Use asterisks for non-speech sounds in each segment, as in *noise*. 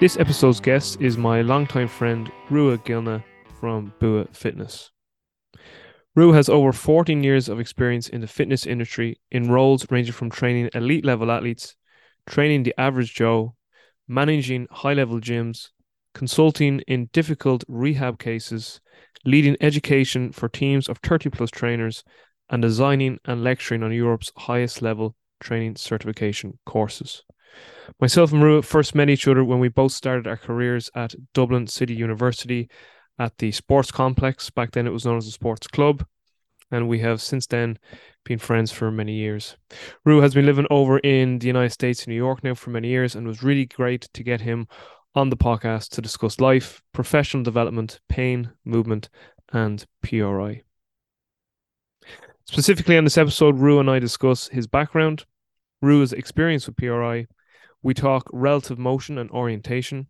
This episode's guest is my longtime friend Rua Gilna from Bua Fitness. Rua has over 14 years of experience in the fitness industry in roles ranging from training elite level athletes, training the average Joe, managing high level gyms, consulting in difficult rehab cases, leading education for teams of 30 plus trainers, and designing and lecturing on Europe's highest level training certification courses. Myself and Rua first met each other when we both started our careers at Dublin City University at the sports complex. Back then, it was known as the sports club. And we have since then been friends for many years. Rua has been living over in the United States, New York now for many years, and it was really great to get him on the podcast to discuss life, professional development, pain, movement, and PRI. Specifically on this episode, Rua and I discuss his background, Rua's experience with PRI. We talk relative motion and orientation.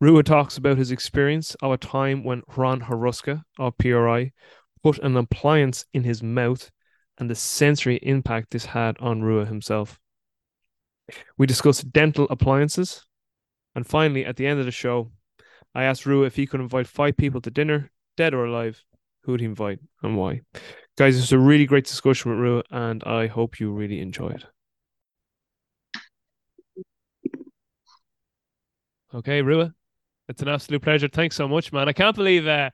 Rua talks about his experience of a time when Ron Hruska of PRI put an appliance in his mouth and the sensory impact this had on Rua himself. We discuss dental appliances. And finally, at the end of the show, I asked Rua if he could invite five people to dinner, dead or alive. Who would he invite and why? Guys, it's a really great discussion with Rua, and I hope you really enjoy it. Okay, Rua, it's an absolute pleasure. Thanks so much, man. I can't believe uh,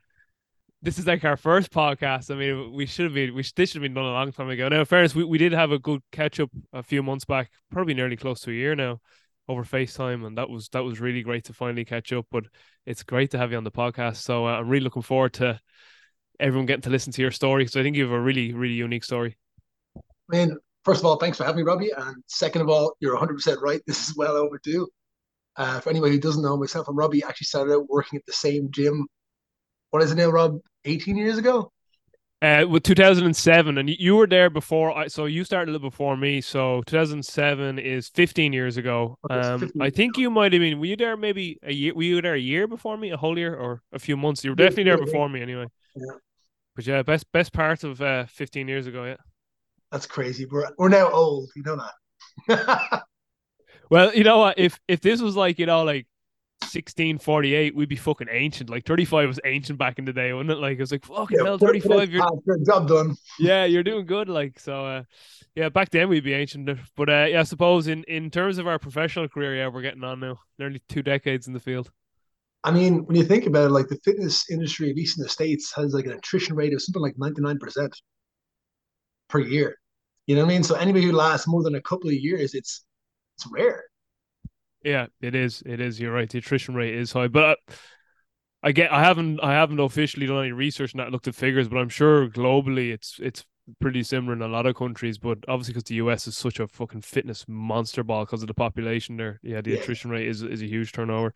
this is like our first podcast. I mean, we should have been, we this should have been done a long time ago. Now, in fairness, we, we did have a good catch up a few months back, probably nearly close to a year now, over FaceTime, and that was that was really great to finally catch up. But it's great to have you on the podcast. So uh, I'm really looking forward to everyone getting to listen to your story because I think you have a really really unique story. I mean, first of all, thanks for having me, Robbie, and second of all, you're 100 percent right. This is well overdue. Uh, for anybody who doesn't know, myself and Robbie actually started out working at the same gym. What is it now, Rob? 18 years ago? Uh, with 2007, and you were there before. I so you started a little before me. So 2007 is 15 years ago. Okay, um, 15 I think you might have been. Were you there maybe a year? Were you there a year before me? A whole year or a few months? You were definitely there before me, anyway. Yeah. But yeah, best best part of uh, 15 years ago. Yeah. That's crazy. We're we're now old. You know that. *laughs* well, you know what? If if this was like you know like 1648, we'd be fucking ancient. Like 35 was ancient back in the day, wasn't it? Like it was like fucking yeah, hell, 35. You're job done. Yeah, you're doing good. Like so, uh, yeah. Back then we'd be ancient, but uh, yeah, I suppose in in terms of our professional career, yeah, we're getting on now. Nearly two decades in the field. I mean, when you think about it, like the fitness industry, at least in the states, has like an attrition rate of something like 99 percent per year. You know what I mean? So anybody who lasts more than a couple of years, it's it's rare. Yeah, it is. It is. You're right. The attrition rate is high, but I get. I haven't. I haven't officially done any research and that looked at figures, but I'm sure globally it's it's pretty similar in a lot of countries. But obviously, because the US is such a fucking fitness monster ball because of the population there, yeah, the yeah. attrition rate is is a huge turnover.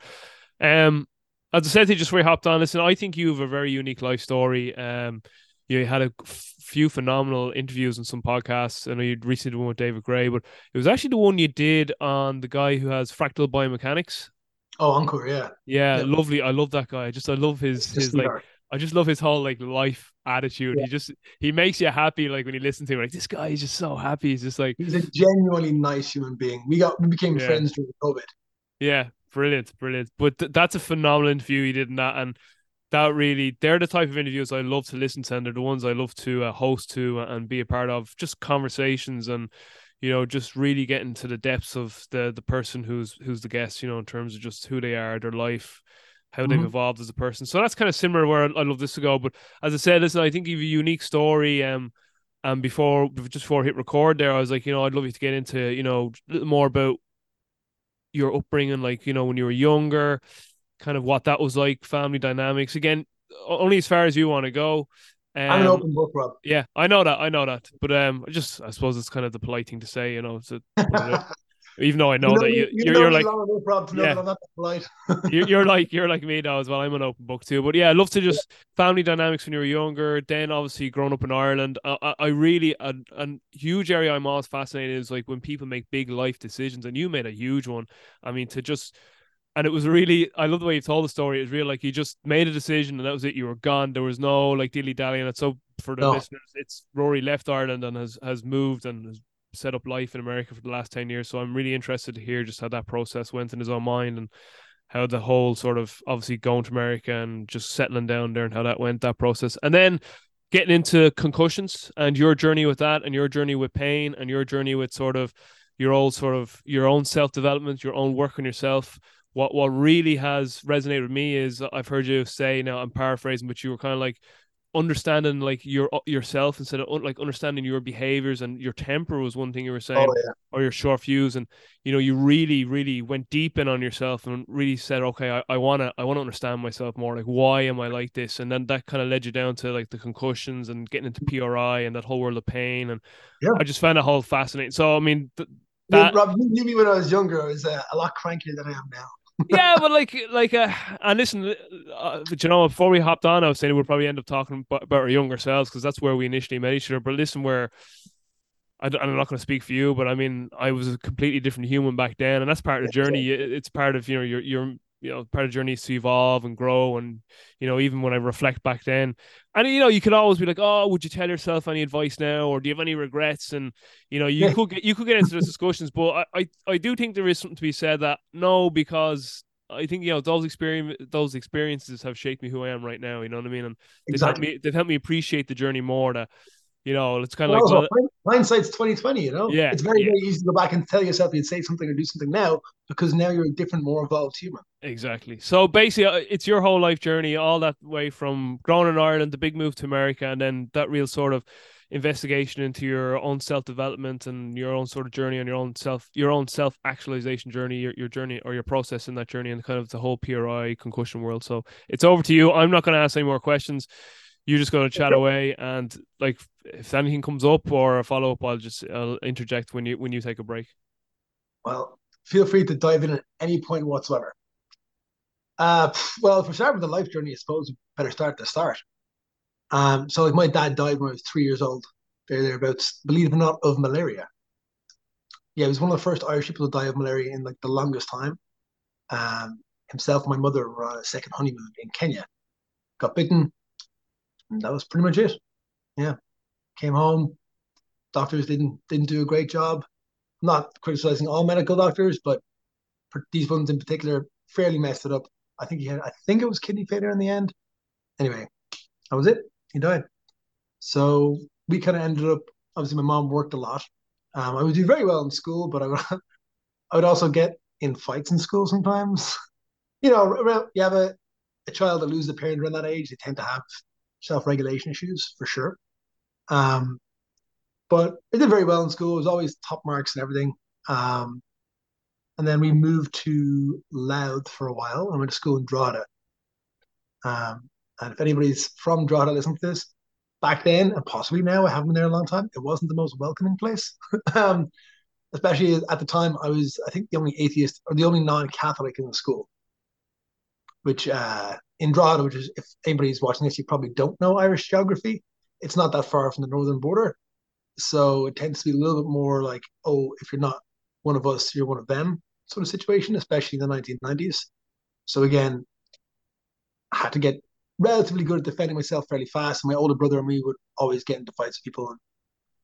Um, as I said, just before we hopped on, listen, I think you have a very unique life story. Um, you had a few phenomenal interviews on some podcasts. I know you recently did one with David Gray, but it was actually the one you did on the guy who has fractal biomechanics. Oh, Ankur, yeah. yeah. yeah. lovely. I love that guy. I just I love his his like I just love his whole like life attitude. Yeah. He just he makes you happy like when you listen to him. Like this guy is just so happy. He's just like he's a genuinely nice human being. We got we became yeah. friends during COVID. Yeah, brilliant, brilliant. But th- that's a phenomenal interview he did in that, and that really they're the type of interviews I love to listen to and they're the ones I love to uh, host to and be a part of just conversations and you know just really getting to the depths of the the person who's who's the guest you know in terms of just who they are their life how mm-hmm. they've evolved as a person so that's kind of similar where I love this to go but as I said listen I think you have a unique story um and before just before I hit record there I was like you know I'd love you to get into you know a little more about your upbringing like you know when you were younger kind of what that was like, family dynamics. Again, only as far as you want to go. Um, I'm an open book, Rob. Yeah, I know that. I know that. But um, I just I suppose it's kind of the polite thing to say, you know. *laughs* Even though I know, you know that you, you're, you're like, yeah. *laughs* you're, you're like you're like me now as well. I'm an open book too. But yeah, I love to just yeah. family dynamics when you were younger. Then obviously growing up in Ireland, I, I, I really a, a huge area I'm always fascinated is like when people make big life decisions, and you made a huge one. I mean, to just and it was really I love the way you told the story. It was real like you just made a decision and that was it. You were gone. There was no like dilly dallying. and it. So for the no. listeners, it's Rory left Ireland and has has moved and has set up life in America for the last ten years. So I'm really interested to hear just how that process went in his own mind and how the whole sort of obviously going to America and just settling down there and how that went, that process. And then getting into concussions and your journey with that and your journey with pain and your journey with sort of your own sort of your own self development, your own work on yourself. What what really has resonated with me is I've heard you say now I'm paraphrasing, but you were kind of like understanding like your yourself instead of like understanding your behaviors and your temper was one thing you were saying Oh yeah. or your short fuse and you know you really really went deep in on yourself and really said okay I want to I want to understand myself more like why am I like this and then that kind of led you down to like the concussions and getting into PRI and that whole world of pain and Yeah. I just found that whole fascinating so I mean th- that Rob, you knew me when I was younger. I was uh, a lot crankier than I am now. Yeah, but like, like, uh, and listen, uh, but you know, before we hopped on, I was saying we'll probably end up talking about, about our younger selves because that's where we initially met each other. But listen, where I, am not going to speak for you, but I mean, I was a completely different human back then, and that's part of the journey. It's part of you know your your you know part of the journey is to evolve and grow and you know even when i reflect back then and you know you could always be like oh would you tell yourself any advice now or do you have any regrets and you know you could get you could get into those discussions but I, I i do think there is something to be said that no because I think you know those experience those experiences have shaped me who I am right now. You know what I mean? And they've helped Exactly. me they've helped me appreciate the journey more. That you know it's kind of Well, like also, well, hind- hindsight's twenty twenty. You know, yeah it's very yeah very easy to go back and tell yourself you'd say something or do something now because now you're a different, more evolved human. Exactly. So basically, uh, it's your whole life journey, all that way from growing in Ireland, the big move to America, and then that real sort of investigation into your own self development and your own sort of journey on your own self, your own self actualization journey, your, your journey or your process in that journey, and kind of the whole PRI concussion world. So it's over to you. I'm not going to ask any more questions. You're just going to chat away, and like if anything comes up or a follow up, I'll just I'll interject when you when you take a break. Well, feel free to dive in at any point whatsoever. Uh, well, if we start with the life journey, I suppose we better start at the start. Um, so like my dad died when I was three years old. There, thereabouts, believe it or not, of malaria. Yeah, he was one of the first Irish people to die of malaria in like the longest time. Um, himself and my mother were on a second honeymoon in Kenya. Got bitten, and that was pretty much it. Yeah, came home. Doctors didn't didn't do a great job. not criticizing all medical doctors, but these ones in particular, fairly messed it up. I think he had, I think it was kidney failure in the end. Anyway, that was it. He died. So we kind of ended up. Obviously, my mom worked a lot. Um, I would do very well in school, but I would, *laughs* I would also get in fights in school sometimes. *laughs* You know, you have a, a child that loses a parent around that age, they tend to have self-regulation issues for sure. Um, but I did very well in school. It was always top marks and everything. Um, and then we moved to Louth for a while. I went to school in Drogheda. Um, and if anybody's from Drogheda listening to this, back then and possibly now, I haven't been there a long time. It wasn't the most welcoming place. *laughs* um, especially at the time, I was, I think, the only atheist or the only non-Catholic in the school. Which uh, in Drogheda, which is if anybody's watching this, you probably don't know Irish geography. It's not that far from the northern border, so it tends to be a little bit more like, oh, if you're not one of us, you're one of them sort of situation, especially in the 1990s. So again, I had to get relatively good at defending myself fairly fast. And my older brother and me would always get into fights with people. And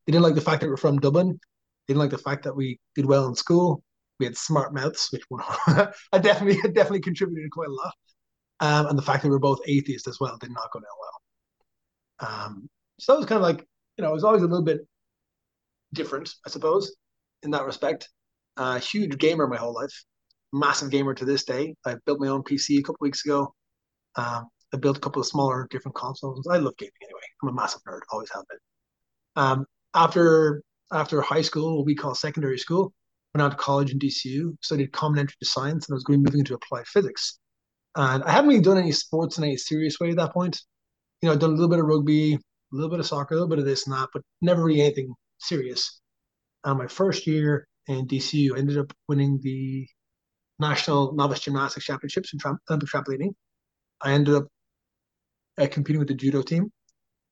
they didn't like the fact that we're from Dublin. They didn't like the fact that we did well in school. We had smart mouths, which one *laughs* I definitely definitely contributed quite a lot. Um, and the fact that we are both atheists as well did not go down well. Um, so it was kind of like, you know, it was always a little bit different, I suppose, in that respect. Uh, huge gamer my whole life, massive gamer to this day. I built my own PC a couple weeks ago. Um, I built a couple of smaller different consoles. I love gaming anyway. I'm a massive nerd, always have been. Um, after after high school, what we call secondary school, went out to college in DCU, studied common entry to science, and I was going moving into applied physics. And I haven't really done any sports in any serious way at that point. You know, I've done a little bit of rugby, a little bit of soccer, a little bit of this and that, but never really anything serious. And my first year in DCU, I ended up winning the National Novice Gymnastics Championships in tram- Olympic trampolining. I ended up uh, competing with the judo team.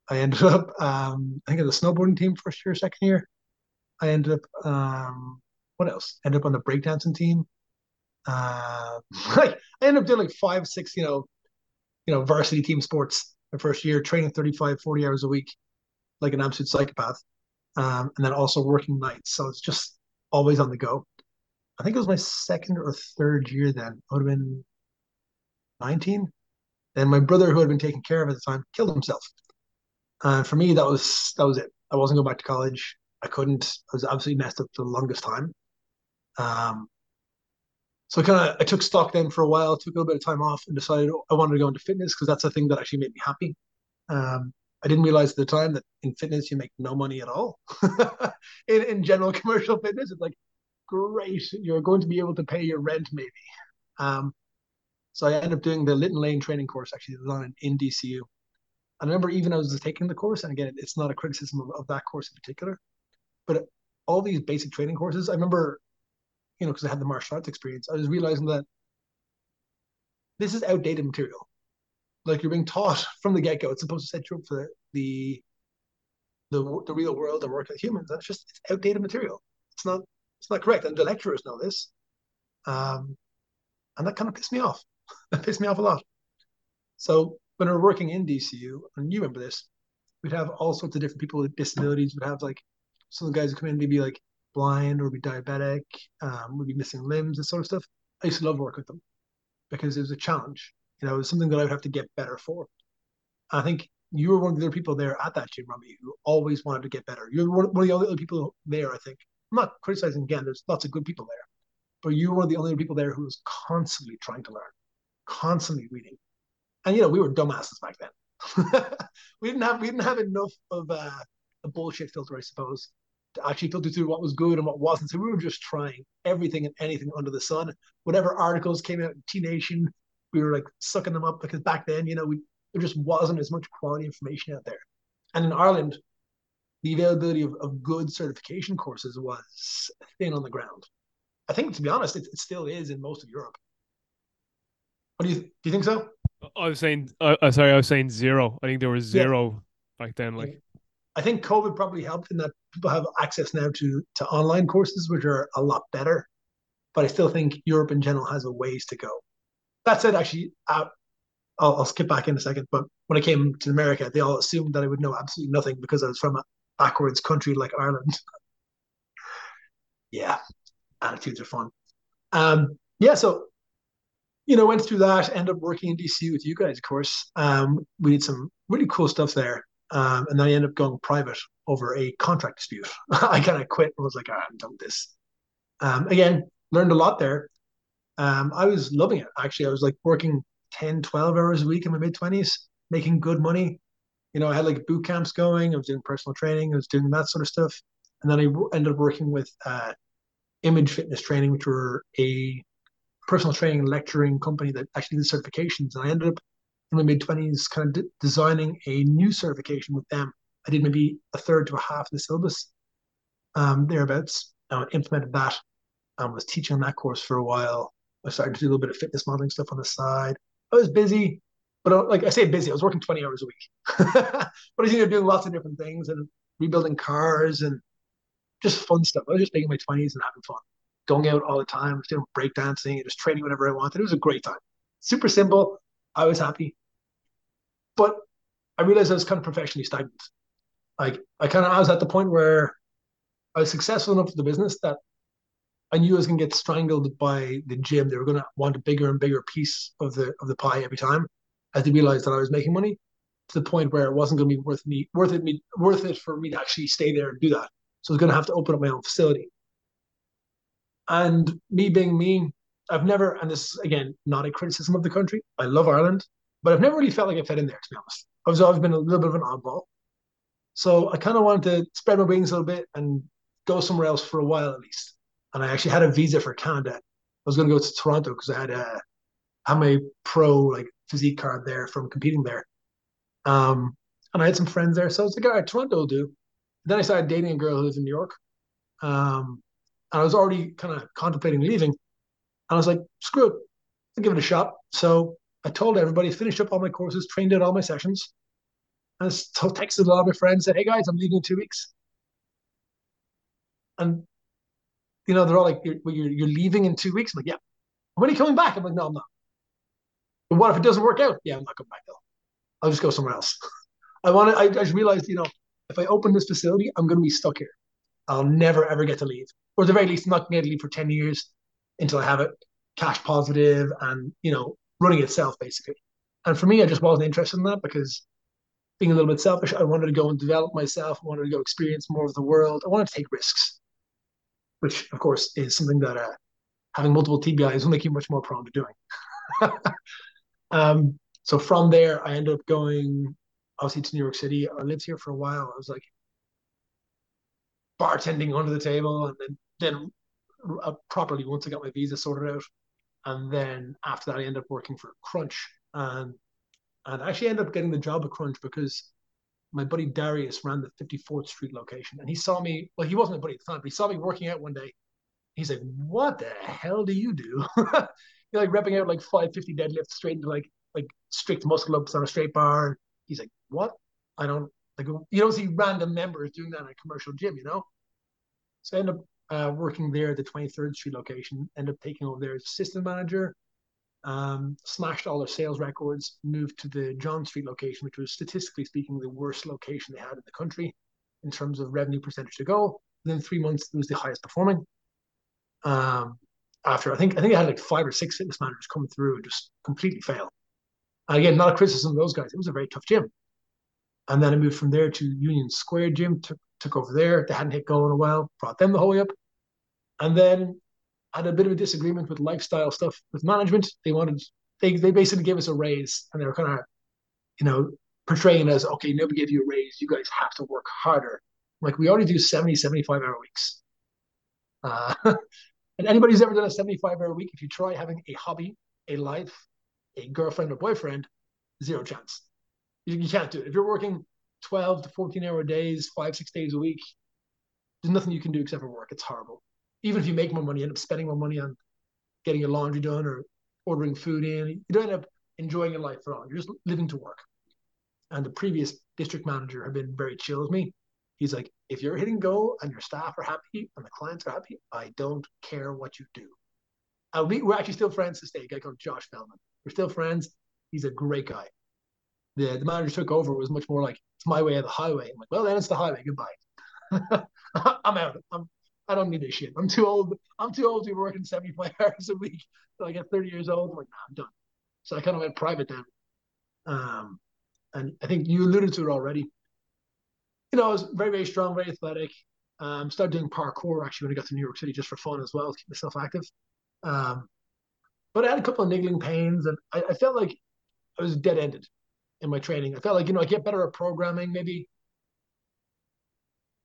I ended *laughs* up, um, I think, in the snowboarding team first year, second year. I ended up, um, what else? Ended up on the breakdancing team. Uh, *laughs* I ended up doing like five, six, you know, you know, varsity team sports my first year, training 35, 40 hours a week, like an absolute psychopath. Um, and then also working nights. So it's just always on the go. I think it was my second or third year then. I would have been 19. Then my brother, who had been taken care of at the time, killed himself. And for me, that was that was it. I wasn't going back to college. I couldn't. I was absolutely messed up for the longest time. Um, so I kind of I took stock then for a while, took a little bit of time off, and decided I wanted to go into fitness because that's the thing that actually made me happy. Um, I didn't realize at the time that in fitness you make no money at all. *laughs* in in general *laughs* commercial fitness, it's like great, you're going to be able to pay your rent maybe. Um, so I ended up doing the Litton Lane training course actually on in DCU. I remember even I was taking the course, and again, it's not a criticism of, of that course in particular, but all these basic training courses, I remember, you know, because I had the martial arts experience, I was realizing that this is outdated material. Like you're being taught *laughs* from the get go. It's supposed to set you up for the the the real world and work with humans. That's just it's outdated material. It's not it's not correct, and the lecturers know this. Um, and that kind of pissed me off. *laughs* that pissed me off a lot. So when we are working in DCU, and you remember this, we'd have all sorts of different people with disabilities. We'd have like some of the guys who come in maybe like blind or be diabetic, um, would be missing limbs, and sort of stuff. I used to love working with them because it was a challenge. You know, it was something that I would have to get better for. I think you were one of the other people there at that gym, Robbie, who always wanted to get better. You're one, one of the only other people there, I think. I'm not criticizing again. There's lots of good people there, but you were the only people there who was constantly trying to learn, constantly reading, and you know, we were dumbasses back then. *laughs* we didn't have we didn't have enough of uh, a bullshit filter, I suppose, actually filter through what was good and what wasn't. So we were just trying everything and anything under the sun. Whatever articles came out in T Nation, we were like sucking them up because back then, you know, we, there just wasn't as much quality information out there. And in Ireland, the availability of, of good certification courses was thin on the ground. I think, to be honest, it, it still is in most of Europe. What do you do? You think so? I was saying, uh, sorry, I was saying zero. I think there was zero yeah. back then. Like, I think COVID probably helped in that people have access now to to online courses, which are a lot better. But I still think Europe in general has a ways to go. That said, actually, uh, I'll, I'll skip back in a second. But when I came to America, they all assumed that I would know absolutely nothing because I was from a backwards country like Ireland. *laughs* yeah, attitudes are fun. Um, yeah, so you know, went through that, ended up working in DC with you guys, of course. Um, we did some really cool stuff there. Um, and then I ended up going private over a contract dispute. *laughs* I kind of quit and was like, ah, I'm done with this. Um, again, learned a lot there. Um, I was loving it. Actually, I was like working 10, 12 hours a week in my mid 20s, making good money. You know, I had like boot camps going. I was doing personal training. I was doing that sort of stuff. And then I ended up working with uh, Image Fitness Training, which were a personal training lecturing company that actually did certifications. And I ended up in my mid 20s kind of de- designing a new certification with them. I did maybe a third to a half of the syllabus um, thereabouts. I implemented that and was teaching that course for a while. I started to do a little bit of fitness modeling stuff on the side. I was busy, but uh, like I say, busy. I was working 20 hours a week, *laughs* but I was either doing lots of different things and rebuilding cars and just fun stuff. I was just making my 20s and having fun going out all the time, doing breakdancing, and just training whenever I wanted. It was a great time. Super simple. I was happy. But I realized I was kind of professionally stagnant. Like I kind of I was at the point where I was successful enough with the business that I knew I was gonna get strangled by the gym. They were gonna want a bigger and bigger piece of the of the pie every time as they realized that I was making money to the point where it wasn't gonna be worth me worth it me worth it for me to actually stay there and do that. So I was gonna have to open up my own facility. And me being me, I've never, and this is again not a criticism of the country. I love Ireland, but I've never really felt like I fit in there. To be honest, I've always been a little bit of an oddball. So I kind of wanted to spread my wings a little bit and go somewhere else for a while at least. And I actually had a visa for Canada. I was going to go to Toronto because I had a had my pro like physique card there from competing there. Um, and I had some friends there, so I was like, all right, Toronto will do. Then I started dating a girl who lives in New York. Um, and I was already kind of contemplating leaving. And I was like, screw it, I'll give it a shot. So I told everybody, finished up all my courses, trained at all my sessions, and I texted a lot of my friends, said, hey guys, I'm leaving in two weeks. And you know, they're all like, you're, you're, you're leaving in two weeks. I'm like, yeah. When are you coming back? I'm like, no, I'm not. But what if it doesn't work out? Yeah, I'm not coming back though. I'll just go somewhere else. *laughs* I want to. I, just realized, you know, if I open this facility, I'm going to be stuck here. I'll never ever get to leave or at the very least, I'm not going to leave for 10 years until I have it cash positive and, you know, running itself, basically. And for me, I just wasn't interested in that because being a little bit selfish, I wanted to go and develop myself. I wanted to go experience more of the world. I wanted to take risks, which of course is something that uh, having multiple TBIs will make you much more prone to doing. *laughs* um, so from there, I ended up going obviously to New York City. I lived here for a while. I was like bartending under the table, and then then uh, properly once I got my visa sorted out, and then after that, I ended up working for Crunch, and and I actually ended up getting the job at Crunch because my buddy Darius ran the 54th Street location, and he saw me. Well, he wasn't my buddy at the time, but he saw me working out one day. He's like, "What the hell do you do?" *laughs* You're like repping out like 550 deadlifts straight into like like strict muscle ups on a straight bar. He's like, "What? I don't like." You don't see random members doing that in a commercial gym, you know. So I ended up uh, working there at the 23rd Street location. Ended up taking over there as assistant manager um, smashed all their sales records, moved to the John Street location, which was statistically speaking the worst location they had in the country in terms of revenue percentage to go. Within three months, it was the highest performing. Um, after I think I think I had like five or six fitness managers come through and just completely fail. Again, not a criticism of those guys. It was a very tough gym. And then I moved from there to Union Square Gym, took took over there. They hadn't hit going a while, brought them the whole way up. And then had a bit of a disagreement with lifestyle stuff with management. They wanted they they basically gave us a raise, and they were kind of, you know, portraying as okay, nobody gave you a raise. You guys have to work harder. Like we already do 70, 75 hour weeks. Uh, *laughs* and anybody who's ever done a 75 hour week, if you try having a hobby, a life, a girlfriend or boyfriend, zero chance. You, you can't do it. If you're working 12 to 14 hour days, five, six days a week, there's nothing you can do except for work. It's horrible even if you make more money, you end up spending more money on getting your laundry done or ordering food in. You don't end up enjoying your life at all. You're just living to work. And the previous district manager had been very chill with me. He's like, if you're hitting goal and your staff are happy and the clients are happy, I don't care what you do. And we, we're actually still friends to stay. A guy called Josh Feldman. We're still friends. He's a great guy. The the manager took over was much more like it's my way of the highway. I'm like, well, then it's the highway. Goodbye. *laughs* I'm out. I'm I don't need this shit. I'm too old. I'm too old to be working 75 *laughs* hours a week. So I get 30 years old. I'm like, nah, I'm done. So I kind of went private then. Um, and I think you alluded to it already. You know, I was very, very strong, very athletic. Um, started doing parkour actually when I got to New York City just for fun as well, to keep myself active. Um, but I had a couple of niggling pains, and I, I felt like I was dead ended in my training. I felt like you know I get better at programming, maybe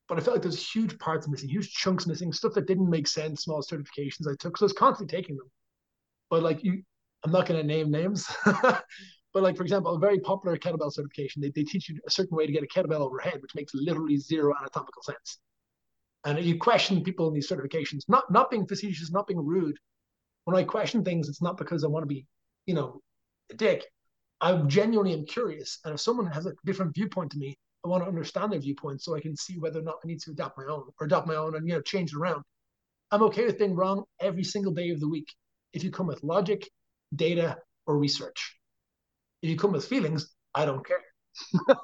but I felt like there's huge parts missing, huge chunks missing, stuff that didn't make sense, small certifications I took. So I was constantly taking them. But like you, I'm not going to name names. *laughs* but like, for example, a very popular kettlebell certification, they, they teach you a certain way to get a kettlebell overhead, which makes literally zero anatomical sense. And you question people in these certifications, not not being facetious, not being rude. When I question things, it's not because I want to be, you know, a dick. I genuinely am curious. And if someone has a different viewpoint to me, I want to understand their viewpoint so I can see whether or not I need to adapt my own or adopt my own and you know change it around. I'm okay with being wrong every single day of the week if you come with logic, data, or research. If you come with feelings, I don't care. *laughs*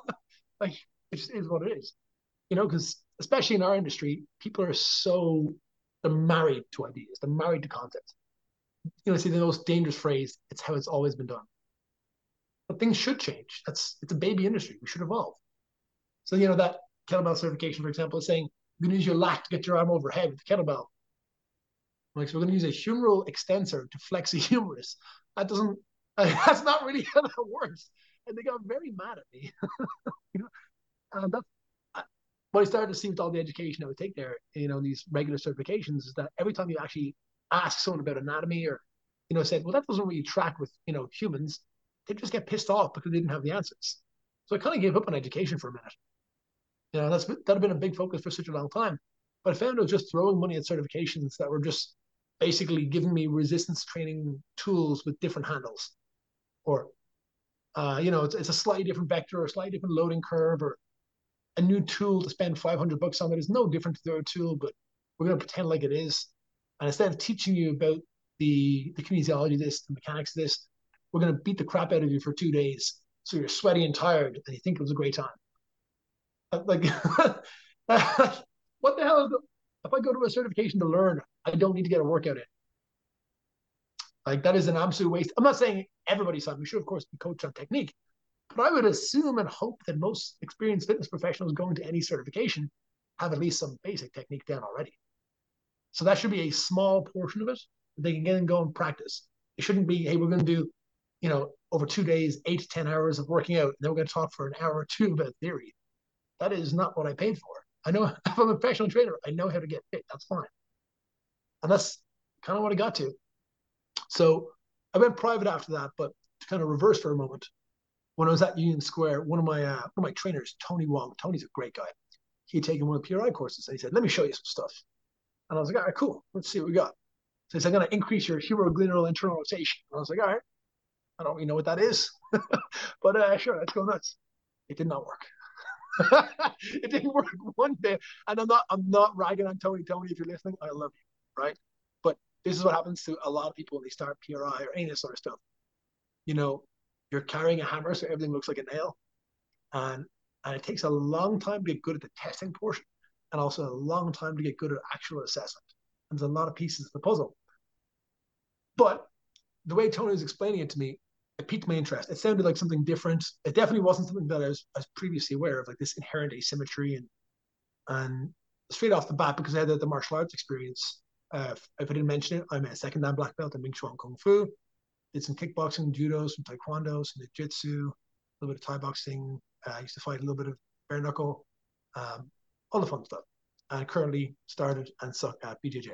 like it just is what it is. You know, because especially in our industry, people are so they're married to ideas, they're married to concepts. You know, see the most dangerous phrase, it's how it's always been done. But things should change. That's it's a baby industry. We should evolve. So, you know, that kettlebell certification, for example, is saying you're going to use your lat to get your arm overhead with the kettlebell. Like, so we're going to use a humeral extensor to flex the *laughs* humerus. That doesn't, *laughs* that's not really how that works. And they got very mad at me. *laughs* you know, and that's what I started to see with all the education I would take there, you know, these regular certifications is that every time you actually ask someone about anatomy or, you know, said, well, that doesn't really track with, you know, humans, they just get pissed off because they didn't have the answers. So I kind of gave up on education for a minute. You know, that's that had been a big focus for such a long time. But I found it was just throwing money at certifications that were just basically giving me resistance training tools with different handles, or uh, you know, it's, it's a slightly different vector or a slightly different loading curve or a new tool to spend 500 bucks on that is no different to the other tool, but we're going to pretend like it is. And instead of teaching you about the, the kinesiology of this, the mechanics of this, we're going to beat the crap out of you for two days. So you're sweaty and tired and you think it was a great time. *laughs* Like, what the hell is the, if I go to a certification to learn, I don't need to get a workout in. Like that is an absolute waste. I'm not saying everybody's on. We should of course be coached on technique, but I would assume and hope that most experienced fitness professionals going to any certification have at least some basic technique down already. So that should be a small portion of it. They can get and go and practice. It shouldn't be, hey, we're going to do, you know, over two days, eight to 10 hours of working out. And then we're going to talk for an hour or two about theory. That is not what I paid for. I know *laughs* if I'm a professional trainer, I know how to get paid. That's fine. And that's kind of what I got to. So I went private after that, but to kind of reverse for a moment, when I was at Union Square, one of my uh, one of my trainers, Tony Wong, Tony's a great guy. He had taken one of the PRI courses and he said, Let me show you some stuff. And I was like, all right, cool. Let's see what we got. So he said, I'm going to increase your hemoglutinal internal rotation. And I was like, all right. I don't really know what that is. *laughs* but uh, sure, let's go nuts. It did not work. It didn't work one bit. And I'm not I'm not ragging on Tony. Tony, if you're listening, I love you. Right. But this is what happens to a lot of people when they start PRI or any of this sort of stuff. You know, you're carrying a hammer, so everything looks like a nail. And and it takes a long time to get good at the testing portion and also a long time to get good at actual assessment. And there's a lot of pieces of the puzzle. But the way Tony was explaining it to me, it piqued my interest. It sounded like something different. It definitely wasn't something that I was, I was previously aware of, like this inherent asymmetry and and straight off the bat, because I had the, the martial arts experience. Uh, if I didn't mention it, I'm a second dan black belt in Wing Chun Kung Fu. Did some kickboxing, judo, some taekwondo, some jiu-jitsu, a little bit of Thai boxing. Uh, I used to fight a little bit of bare knuckle. Um, all the fun stuff. And currently started and suck at BJJ.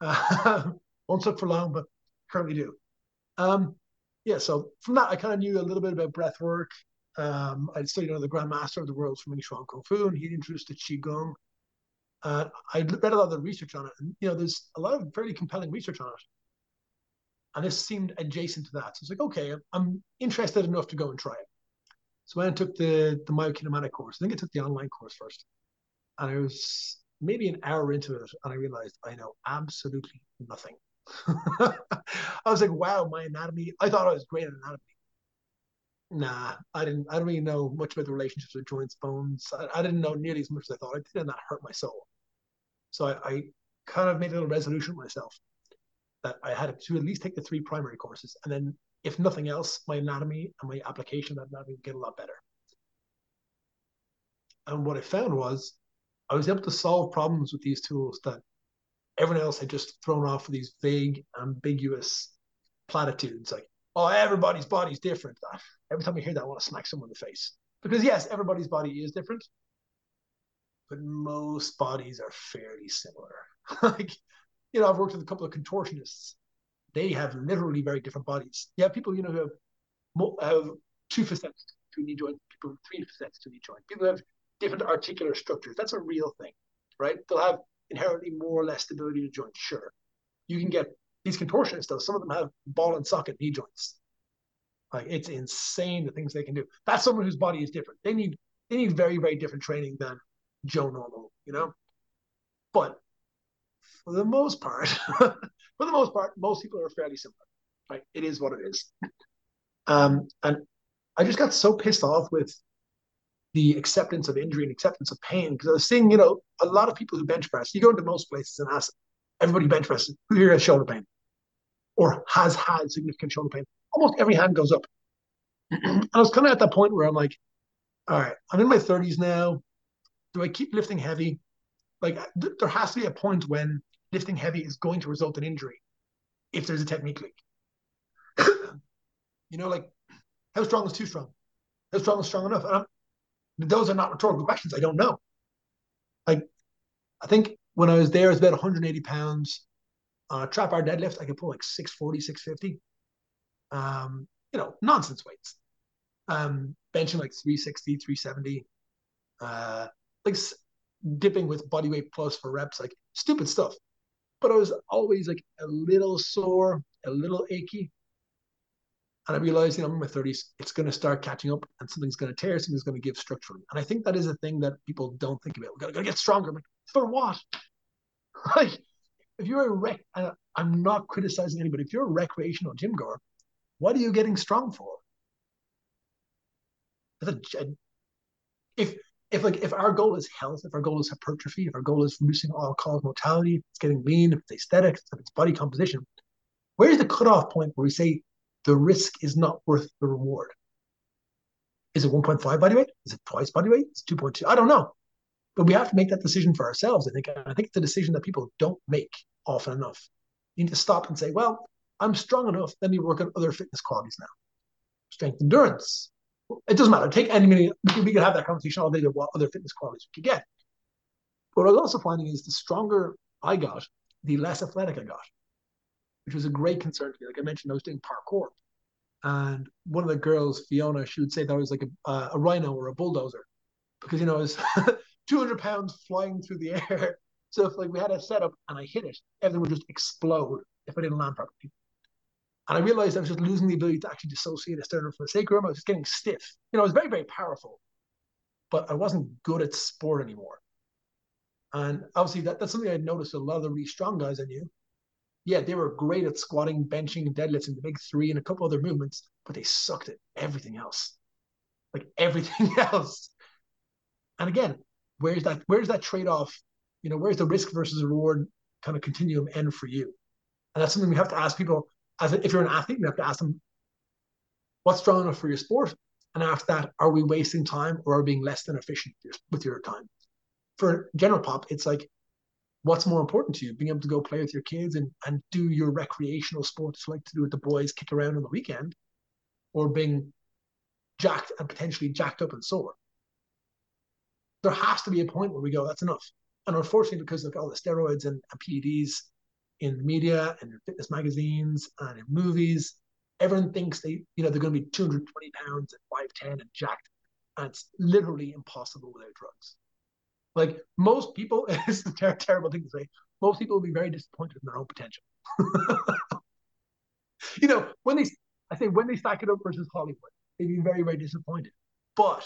Uh, *laughs* won't suck for long, but currently do. Um, yeah, so from that, I kind of knew a little bit about breath work. Um, I studied under the Grand Master of the world from Wing Chun Kung Fu, and he introduced the Qigong. Uh, I read a lot of the research on it, and you know, there's a lot of fairly compelling research on it. And this seemed adjacent to that. So it's like, okay, I'm interested enough to go and try it. So I took the the myokinematic course. I think I took the online course first and I was maybe an hour into it, and I realized I know absolutely nothing. *laughs* I was like, wow, my anatomy. I thought I was great at anatomy. Nah, I didn't. I don't really know much about the relationships with joints, bones. I, I didn't know nearly as much as I thought. I did, and that hurt my soul. So I, I kind of made a little resolution myself that I had to at least take the three primary courses, and then if nothing else, my anatomy and my application of anatomy would get a lot better. And what I found was I was able to solve problems with these tools that everyone else had just thrown off these vague, ambiguous platitudes like, oh, everybody's body's different. *laughs* Every time I hear that, I want to smack someone in the face. Because yes, everybody's body is different, but most bodies are fairly similar. *laughs* like, you know, I've worked with a couple of contortionists. They have literally very different bodies. You have people, you know, who have, have two facets to knee joint, people with three facets to knee joint. People have different articular structures. That's a real thing, right? They'll have inherently more or less stability to joints. Sure, you can get these contortionists though. Some of them have ball and socket knee joints. Like it's insane the things they can do. That's someone whose body is different. They need they need very very different training than Joe normal, you know. But for the most part, *laughs* for the most part, most people are fairly similar. Right? It is what it is. Um, and I just got so pissed off with the acceptance of injury and acceptance of pain. Because I was seeing, you know, a lot of people who bench press, you go into most places and ask everybody bench presses, who here has shoulder pain or has had significant shoulder pain? Almost every hand goes up. And *clears throat* I was kind of at that point where I'm like, all right, I'm in my 30s now. Do I keep lifting heavy? Like, th- there has to be a point when lifting heavy is going to result in injury if there's a technique leak. *clears throat* you know, like, how strong is too strong? How strong is strong enough? And I'm, those are not rhetorical questions. I don't know. Like, I think when I was there, it was about 180 pounds. Uh, trap bar deadlift, I could pull like 640, 650. Um, you know, nonsense weights. Um, benching like 360, 370. Uh, like dipping with body weight plus for reps, like stupid stuff. But I was always like a little sore, a little achy. And I realized, you know, I'm in my 30s, it's going to start catching up and something's going to tear, something's going to give structurally. And I think that is a thing that people don't think about. We've got to get stronger. Like, for what? *laughs* like, if you're a rec, I'm not criticizing anybody. If you're a recreational gym goer, what are you getting strong for? If if like if our goal is health, if our goal is hypertrophy, if our goal is reducing all cause mortality, it's getting lean, if it's aesthetics, if it's body composition, Where's the cutoff point where we say the risk is not worth the reward? Is it 1.5 body weight? Is it twice body weight? Is it 2.2? I don't know. But we have to make that decision for ourselves. I think. I think it's a decision that people don't make often enough. You need to stop and say, well, I'm strong enough. Let me work on other fitness qualities now. Strength endurance. It doesn't matter. Take any minute. We could have that conversation all day of what other fitness qualities we could get. But what I was also finding is the stronger I got, the less athletic I got, which was a great concern to me. Like I mentioned, I was doing parkour. And one of the girls, Fiona, she would say that I was like a, uh, a rhino or a bulldozer because, you know, I was *laughs* 200 pounds flying through the air. *laughs* So if like we had a setup and I hit it, everything would just explode if I didn't land properly. And I realized I was just losing the ability to actually dissociate a sternum from a sacrum. I was just getting stiff. You know, I was very, very powerful, but I wasn't good at sport anymore. And obviously, that, that's something I noticed a lot of the really strong guys I knew. Yeah, they were great at squatting, benching, deadlifts and the big three and a couple other movements, but they sucked at everything else. Like *laughs* everything else. And again, where's that where's that trade-off? You know, where's the risk versus reward kind of continuum end for you? And that's something we have to ask people as if you're an athlete, we have to ask them, what's strong enough for your sport? And after that, are we wasting time or are we being less than efficient with your time? For general pop, it's like, what's more important to you? Being able to go play with your kids and, and do your recreational sports like to do with the boys, kick around on the weekend, or being jacked and potentially jacked up and sore. There has to be a point where we go, that's enough. And unfortunately, because of all the steroids and, and PEDs, in the media and in fitness magazines and in movies. Everyone thinks they, you know, they're going to be 220 pounds and 5'10 and jacked. And it's literally impossible without drugs. Like most people, *laughs* it's a ter- terrible thing to say. Most people will be very disappointed in their own potential. *laughs* you know, when they, I say when they stack it up versus Hollywood, they'd be very, very disappointed. But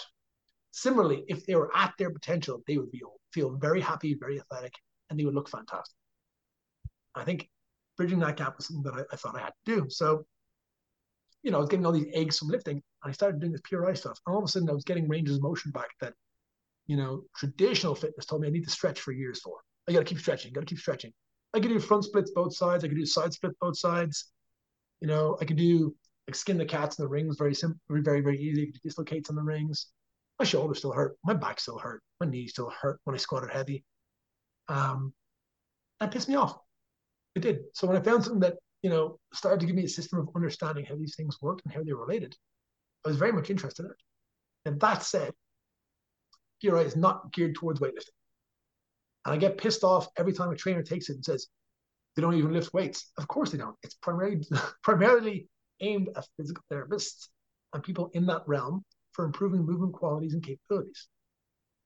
similarly, if they were at their potential, they would be feel very happy, very athletic, and they would look fantastic. I think bridging that gap was something that I, I, thought I had to do. So, you know, I was getting all these eggs from lifting, and I started doing this PRI stuff. And all of a sudden, I was getting ranges of motion back that, you know, traditional fitness told me I need to stretch for years for. I got to keep stretching. Got to keep stretching. I could do front splits both sides. I could do side splits both sides. You know, I could do like skin the cats in the rings. Very simple. Very very easy. Dislocates on the rings. My shoulders still hurt. My back still hurt. My knees still hurt when I squatted heavy. Um, that pissed me off. It did. So when I found something that, you know, started to give me a system of understanding how these things worked and how they were related, I was very much interested in it. And that said, PRI is not geared towards weightlifting. And I get pissed off every time a trainer takes it and says, they don't even lift weights. Of course they don't. It's primarily *laughs* primarily aimed at physical therapists and people in that realm for improving movement qualities and capabilities.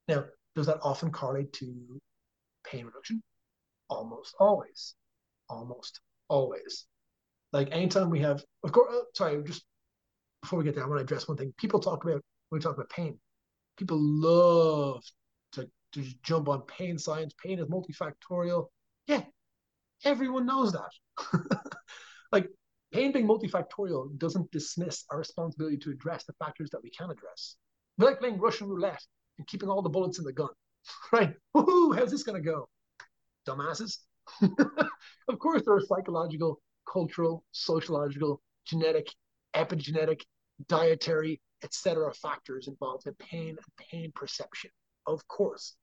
Now, does that often correlate to pain reduction? Almost always almost always. Like anytime we have, of course, uh, sorry, just before we get there, I want to address one thing. People talk about when we talk about pain. People love to, to jump on pain science. Pain is multifactorial. Yeah, everyone knows that. *laughs* like pain being multifactorial doesn't dismiss our responsibility to address the factors that we can address. We like playing Russian roulette and keeping all the bullets in the gun, *laughs* right? Woohoo, how's this going to go? Dumbasses. *laughs* of course, there are psychological, cultural, sociological, genetic, epigenetic, dietary, etc. factors involved in pain and pain perception. Of course.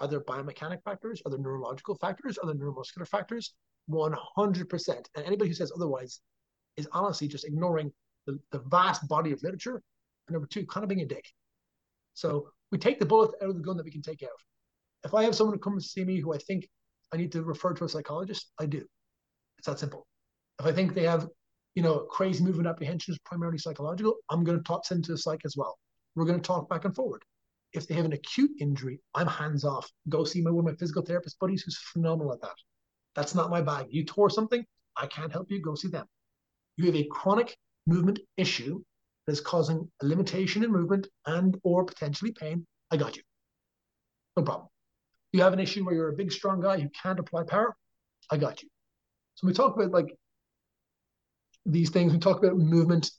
Are there biomechanic factors? Are there neurological factors? Are there neuromuscular factors? 100%. And anybody who says otherwise is honestly just ignoring the, the vast body of literature. And number two, kind of being a dick. So we take the bullet out of the gun that we can take out. If I have someone who comes to see me who I think I need to refer to a psychologist, I do. It's that simple. If I think they have, you know, crazy movement apprehension is primarily psychological, I'm going to talk send to a psych as well. We're going to talk back and forward. If they have an acute injury, I'm hands off. Go see my one of my physical therapist buddies who's phenomenal at that. That's not my bag. You tore something, I can't help you. Go see them. You have a chronic movement issue that is causing a limitation in movement and or potentially pain. I got you. No problem. You have an issue where you're a big, strong guy who can't apply power. I got you. So we talk about like these things. We talk about movement.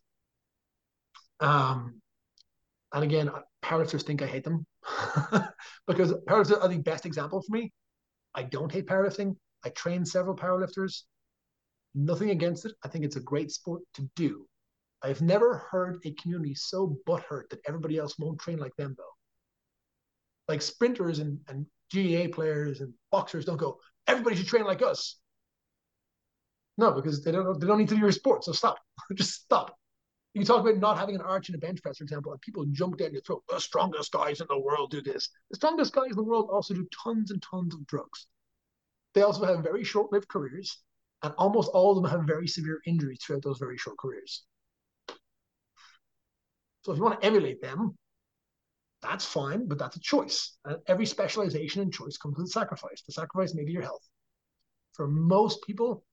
Um, and again, powerlifters think I hate them *laughs* because powerlifters are the best example for me. I don't hate powerlifting. I train several powerlifters. Nothing against it. I think it's a great sport to do. I've never heard a community so butthurt that everybody else won't train like them, though. Like sprinters and, and GAA players and boxers don't go, everybody should train like us. No, because they don't they don't need to do your sport. So stop. *laughs* Just stop. You talk about not having an arch in a bench press, for example, and people jump down your throat. The strongest guys in the world do this. The strongest guys in the world also do tons and tons of drugs. They also have very short-lived careers, and almost all of them have very severe injuries throughout those very short careers. So if you want to emulate them, that's fine, but that's a choice. And every specialization and choice comes with a sacrifice. The sacrifice may be your health. For most people,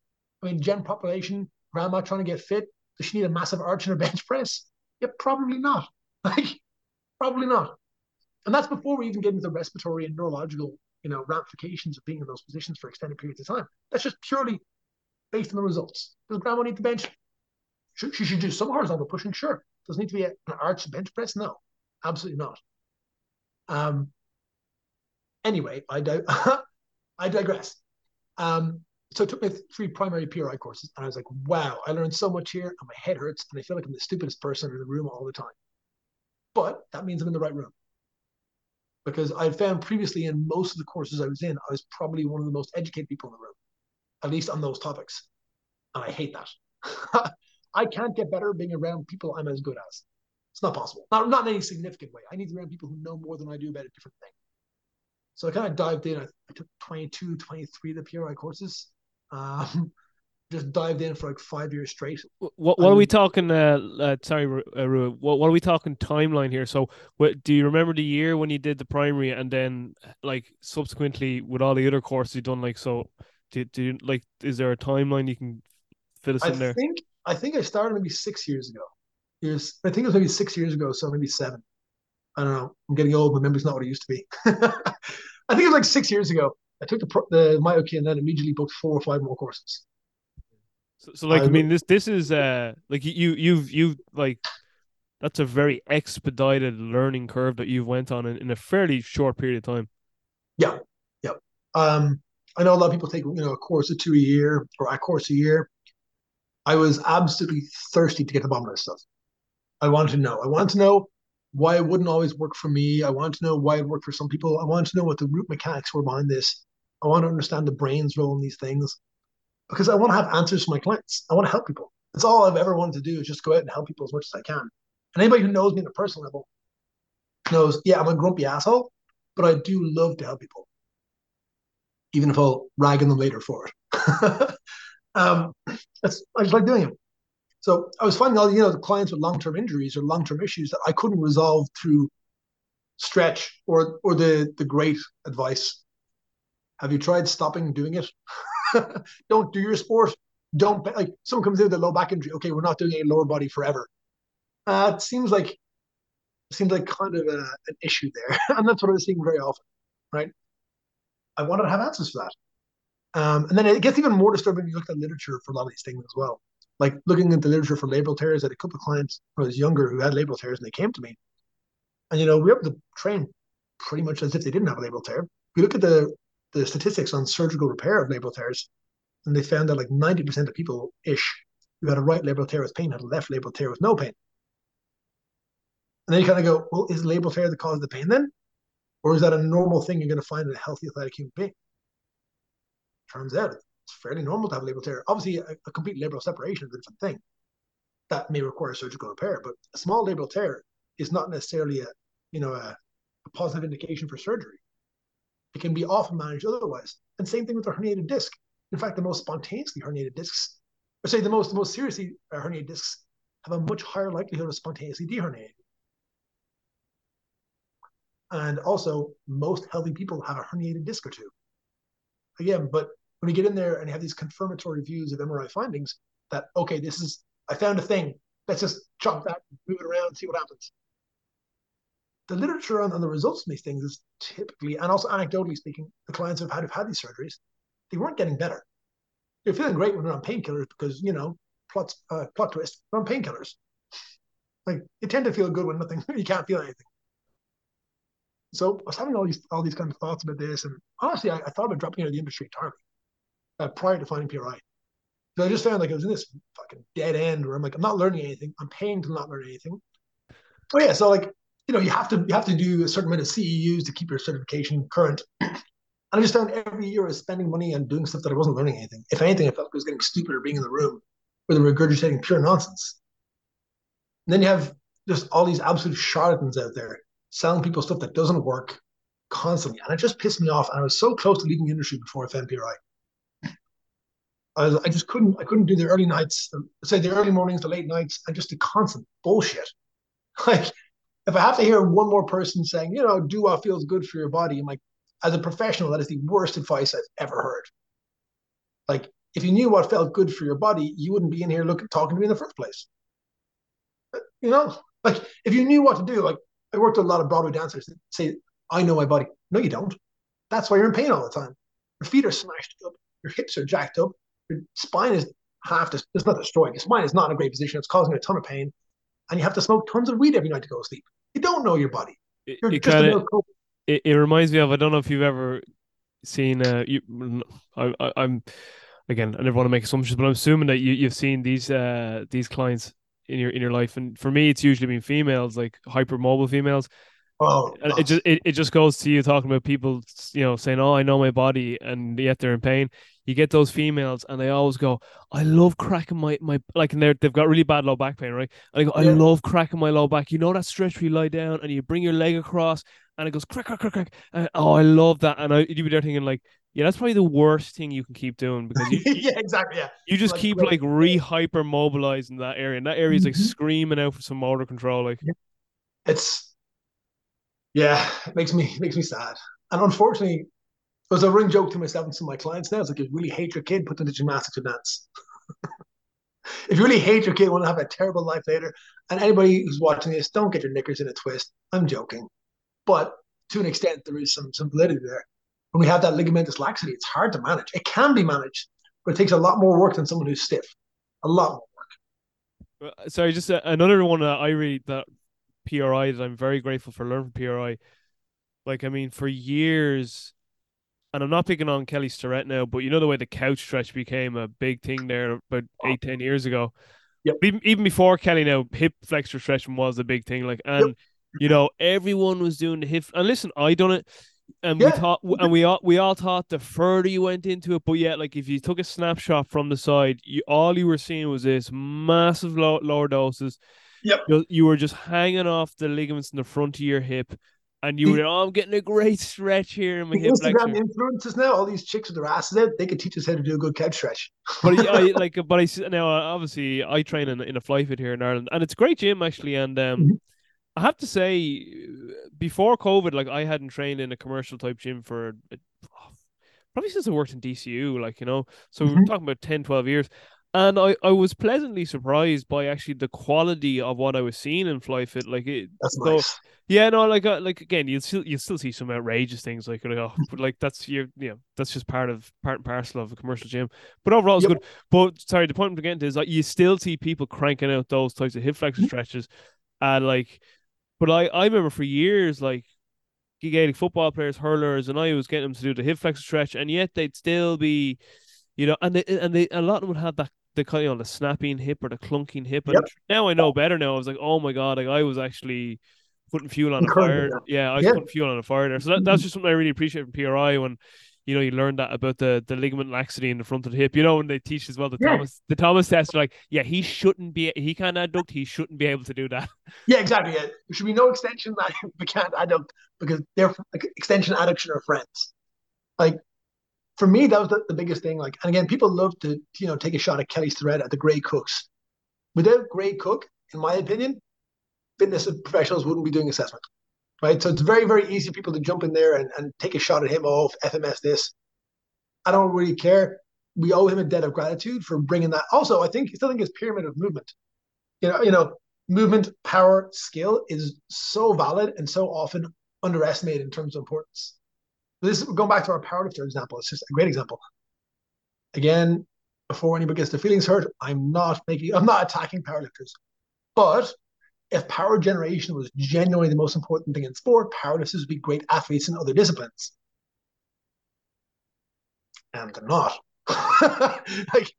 I mean, gen population, grandma trying to get fit, does she need a massive arch in her *laughs* bench press? Yeah, probably not. *laughs* Like, probably not. And that's before we even get into the respiratory and neurological, you know, ramifications of being in those positions for extended periods of time. That's just purely based on the results. Does grandma need the bench? She, she should do some horizontal pushing, sure. Does need to be an arch bench press? No, absolutely not. Um. Anyway, I di- *laughs* I digress. Um, so I took my three primary PRI courses, and I was like, wow, I learned so much here, and my head hurts, and I feel like I'm the stupidest person in the room all the time. But that means I'm in the right room. Because I found previously in most of the courses I was in, I was probably one of the most educated people in the room, at least on those topics. And I hate that. *laughs* I can't get better being around people I'm as good as. It's not possible. Not, not in any significant way. I need to be around people who know more than I do about a different thing. So I kind of dived in. I, I took 22, 23 of the PRI courses um, *laughs* just dived in for like five years straight. What what are we talking? Uh, uh sorry, uh, Ru, what what are we talking timeline here? So, what do you remember the year when you did the primary, and then like subsequently with all the other courses you've done? Like, so do do you, like is there a timeline you can fit us I in there? I think I think I started maybe six years ago. Years, I think it was maybe six years ago, so maybe seven. I don't know. I'm getting old. My memory's not what it used to be. *laughs* I think it was like six years aago. I took the the Myoki and then immediately booked four or five more courses. So, so like I, I mean, this this is uh like you you've you've like that's a very expedited learning curve that you've went on in, in a fairly short period of time. Yeah, yeah. Um, I know a lot of people take you know a course or two a year or a course a year. I was absolutely thirsty to get the bottom of this stuff. I wanted to know. I wanted to know why it wouldn't always work for me. I wanted to know why it worked for some people. I wanted to know what the root mechanics were behind this. I want to understand the brain's role in these things because I want to have answers for my clients. I want to help people. That's all I've ever wanted to do is just go out and help people as much as I can. And anybody who knows me on a personal level knows, yeah, I'm a grumpy asshole, but I do love to help people, even if I'll rag on them later for it. *laughs* um, I just like doing it. So I was finding all you know the clients with long term injuries or long term issues that I couldn't resolve through stretch or or the the great advice have you tried stopping doing it? *laughs* don't do your sport. Don't like someone comes in with a low back injury. Okay, we're not doing a lower body forever. Uh, it seems like it seems like kind of a, an issue there, *laughs* and that's what I was seeing very often. Right? I wanted to have answers for that. Um, and then it gets even more disturbing when you look at the literature for a lot of these things as well. Like looking at the literature for labral tears, I had a couple of clients when I was younger who had labral tears, and they came to me, and you know we were able to train pretty much as if they didn't have a labral tear. If you look at the the statistics on surgical repair of labral tears, and they found that like 90% of people ish who had a right labral tear with pain had a left labral tear with no pain. And then you kind of go, well, is labral tear the cause of the pain then? Or is that a normal thing you're going to find in a healthy athletic human being? Turns out it's fairly normal to have a labral tear. Obviously, a, a complete labral separation is a different thing. That may require surgical repair, but a small labral tear is not necessarily a, you know, a, a positive indication for surgery. It can be often managed otherwise. And same thing with the herniated disc. In fact, the most spontaneously herniated discs, or say the most the most seriously uh, herniated discs, have a much higher likelihood of spontaneously deherniating. And also, most healthy people have a herniated disc or two. Again, but when you get in there and have these confirmatory views of MRI findings, that okay, this is I found a thing. Let's just chop that, move it around, see what happens the literature on, on the results of these things is typically, and also anecdotally speaking, the clients who've had who've had these surgeries, they weren't getting better. They're feeling great when they're on painkillers because you know plot uh, plot twist they're on painkillers. Like you tend to feel good when nothing *laughs* you can't feel anything. So I was having all these all these kind of thoughts about this, and honestly, I, I thought about dropping out of the industry entirely uh, prior to finding PRI. So I just found like I was in this fucking dead end where I'm like, I'm not learning anything. I'm paying to not learn anything. Oh yeah, so like, you know, you have to you have to do a certain amount of CEUs to keep your certification current. *clears throat* And I just found every year I was spending money on doing stuff that I wasn't learning anything. If anything, I felt like I was getting stupider being in the room where they were regurgitating pure nonsense. And then you have just all these absolute charlatans out there selling people stuff that doesn't work constantly. And it just pissed me off. And I was so close to leaving the industry before FNPRI. I, I just couldn't I couldn't do the early nights, say the early mornings, the late nights, and just the constant bullshit. *laughs* Like if I have to hear one more person saying, you know, do what feels good for your body, I'm like, as a professional, that is the worst advice I've ever heard. Like if you knew what felt good for your body, you wouldn't be in here looking talking to me in the first place. You know, like if you knew what to do, like I worked with a lot of Broadway dancers that say, I know my body. No, you don't. That's why you're in pain all the time. Your feet are smashed up, your hips are jacked up, your spine is half, dis- it's not destroyed. Your spine is not in a great position. It's causing a ton of pain. And you have to smoke tons of weed every night to go to sleep. You don't know your body. You're it, just kinda, it, it reminds me of I don't know if you've ever seen uh you I, I I'm again I never want to make assumptions but I'm assuming that you you've seen these uh these clients in your in your life and for me it's usually been females like hypermobile females Oh, and it just it, it just goes to you talking about people you know saying oh I know my body and yet they're in pain you get those females and they always go I love cracking my my like and they're they've got really bad low back pain right and I go I Yeah. love cracking my low back you know that stretch where you lie down and you bring your leg across and it goes crack crack crack crack and, oh I love that and I you'd be there thinking like yeah that's probably the worst thing you can keep doing because you *laughs* yeah, exactly. Yeah. you just Like, keep like re hyper mobilizing that area and that area is like Mhm. screaming out for some motor control like It's yeah, it makes me it *laughs* makes me sad. And unfortunately, there's a running joke to myself and some of my clients now. It's like if you really hate your kid, put them to gymnastics or dance. *laughs* if you really hate your kid, want to have a terrible life later, and anybody who's watching this, don't get your knickers in a twist. I'm joking, but to an extent, there is some some validity there. When we have that ligamentous laxity, it's hard to manage. It can be managed, but it takes a lot more work than someone who's stiff. A lot more. Uh, sorry, just uh, another one that I read that PRI that I'm very grateful for learning from PRI. Like, I mean, for years, and I'm not picking on Kelly Starrett now, but you know the way the couch stretch became a big thing there about oh. eight, ten years ago. Yep. Even, even before Kelly now, hip flexor stretching was the big thing. Like, and you know, everyone was doing the hip. And listen, I done it, and we thought, and we all we all thought the further you went into it, but yet, like if you took a snapshot from the side, you all you were seeing was this massive low, lordosis. Yep. You, you were just hanging off the ligaments in the front of your hip, and you were, oh, I'm getting a great stretch here in my The hip Instagram flexor. influencers now, all these chicks with their asses out, they could teach us how to do a good couch stretch. But I, *laughs* like, but I now uh, obviously I train in in a FlyFit here in Ireland, and it's a great gym actually. And um, Mhm. I have to say, before COVID, like I hadn't trained in a commercial type gym for uh, probably since I worked in DCU, like you know. So we're Mhm. talking about 10, 12 years. And I, I was pleasantly surprised by actually the quality of what I was seeing in FlyFit. Like it, That's so nice. yeah, no, like uh, like again, you still you still see some outrageous things like, like oh, but like that's your you know that's just part of part and parcel of a commercial gym. But overall, it's Yep. good. But sorry, the point I'm getting to is like you still see people cranking out those types of hip flexor Mhm. stretches, and like, but I I remember for years like Gaelic football players, hurlers, and I was getting them to do the hip flexor stretch, and yet they'd still be, you know, and they and they a lot of them would have that the kind of the snapping hip or the clunking hip. And Yep. now I know better. Now I was like, oh my god, like I was actually putting fuel on a fire. Yeah, I was Yeah. putting fuel on a fire there. So that, that's just something I really appreciate from PRI when you know you learn that about the the ligament laxity in the front of the hip. You know when they teach as well the Yeah. Thomas the Thomas test. Like, yeah, he shouldn't be he can't adduct. He shouldn't be able to do that. *laughs* Yeah, exactly. Yeah. There should be no extension that *laughs* we can't adduct because they're extension adduction are friends. Like for me, that was the, the biggest thing. Like, and again, people love to you know take a shot at Kelly Starrett at the Gray Cooks. Without Gray Cook, in my opinion, fitness professionals wouldn't be doing assessment. Right. So it's very, very easy for people to jump in there and, and take a shot at him. Oh, FMS this. I don't really care. We owe him a debt of gratitude for bringing that. Also, I think still think his pyramid of movement. You know, you know, movement, power, skill is so valid and so often underestimated in terms of importance. This going back to our powerlifter example. It's just a great example. Again, before anybody gets their feelings hurt, I'm not making. I'm not attacking powerlifters, but if power generation was genuinely the most important thing in sport, powerlifters would be great athletes in other disciplines. And they're not. *laughs* like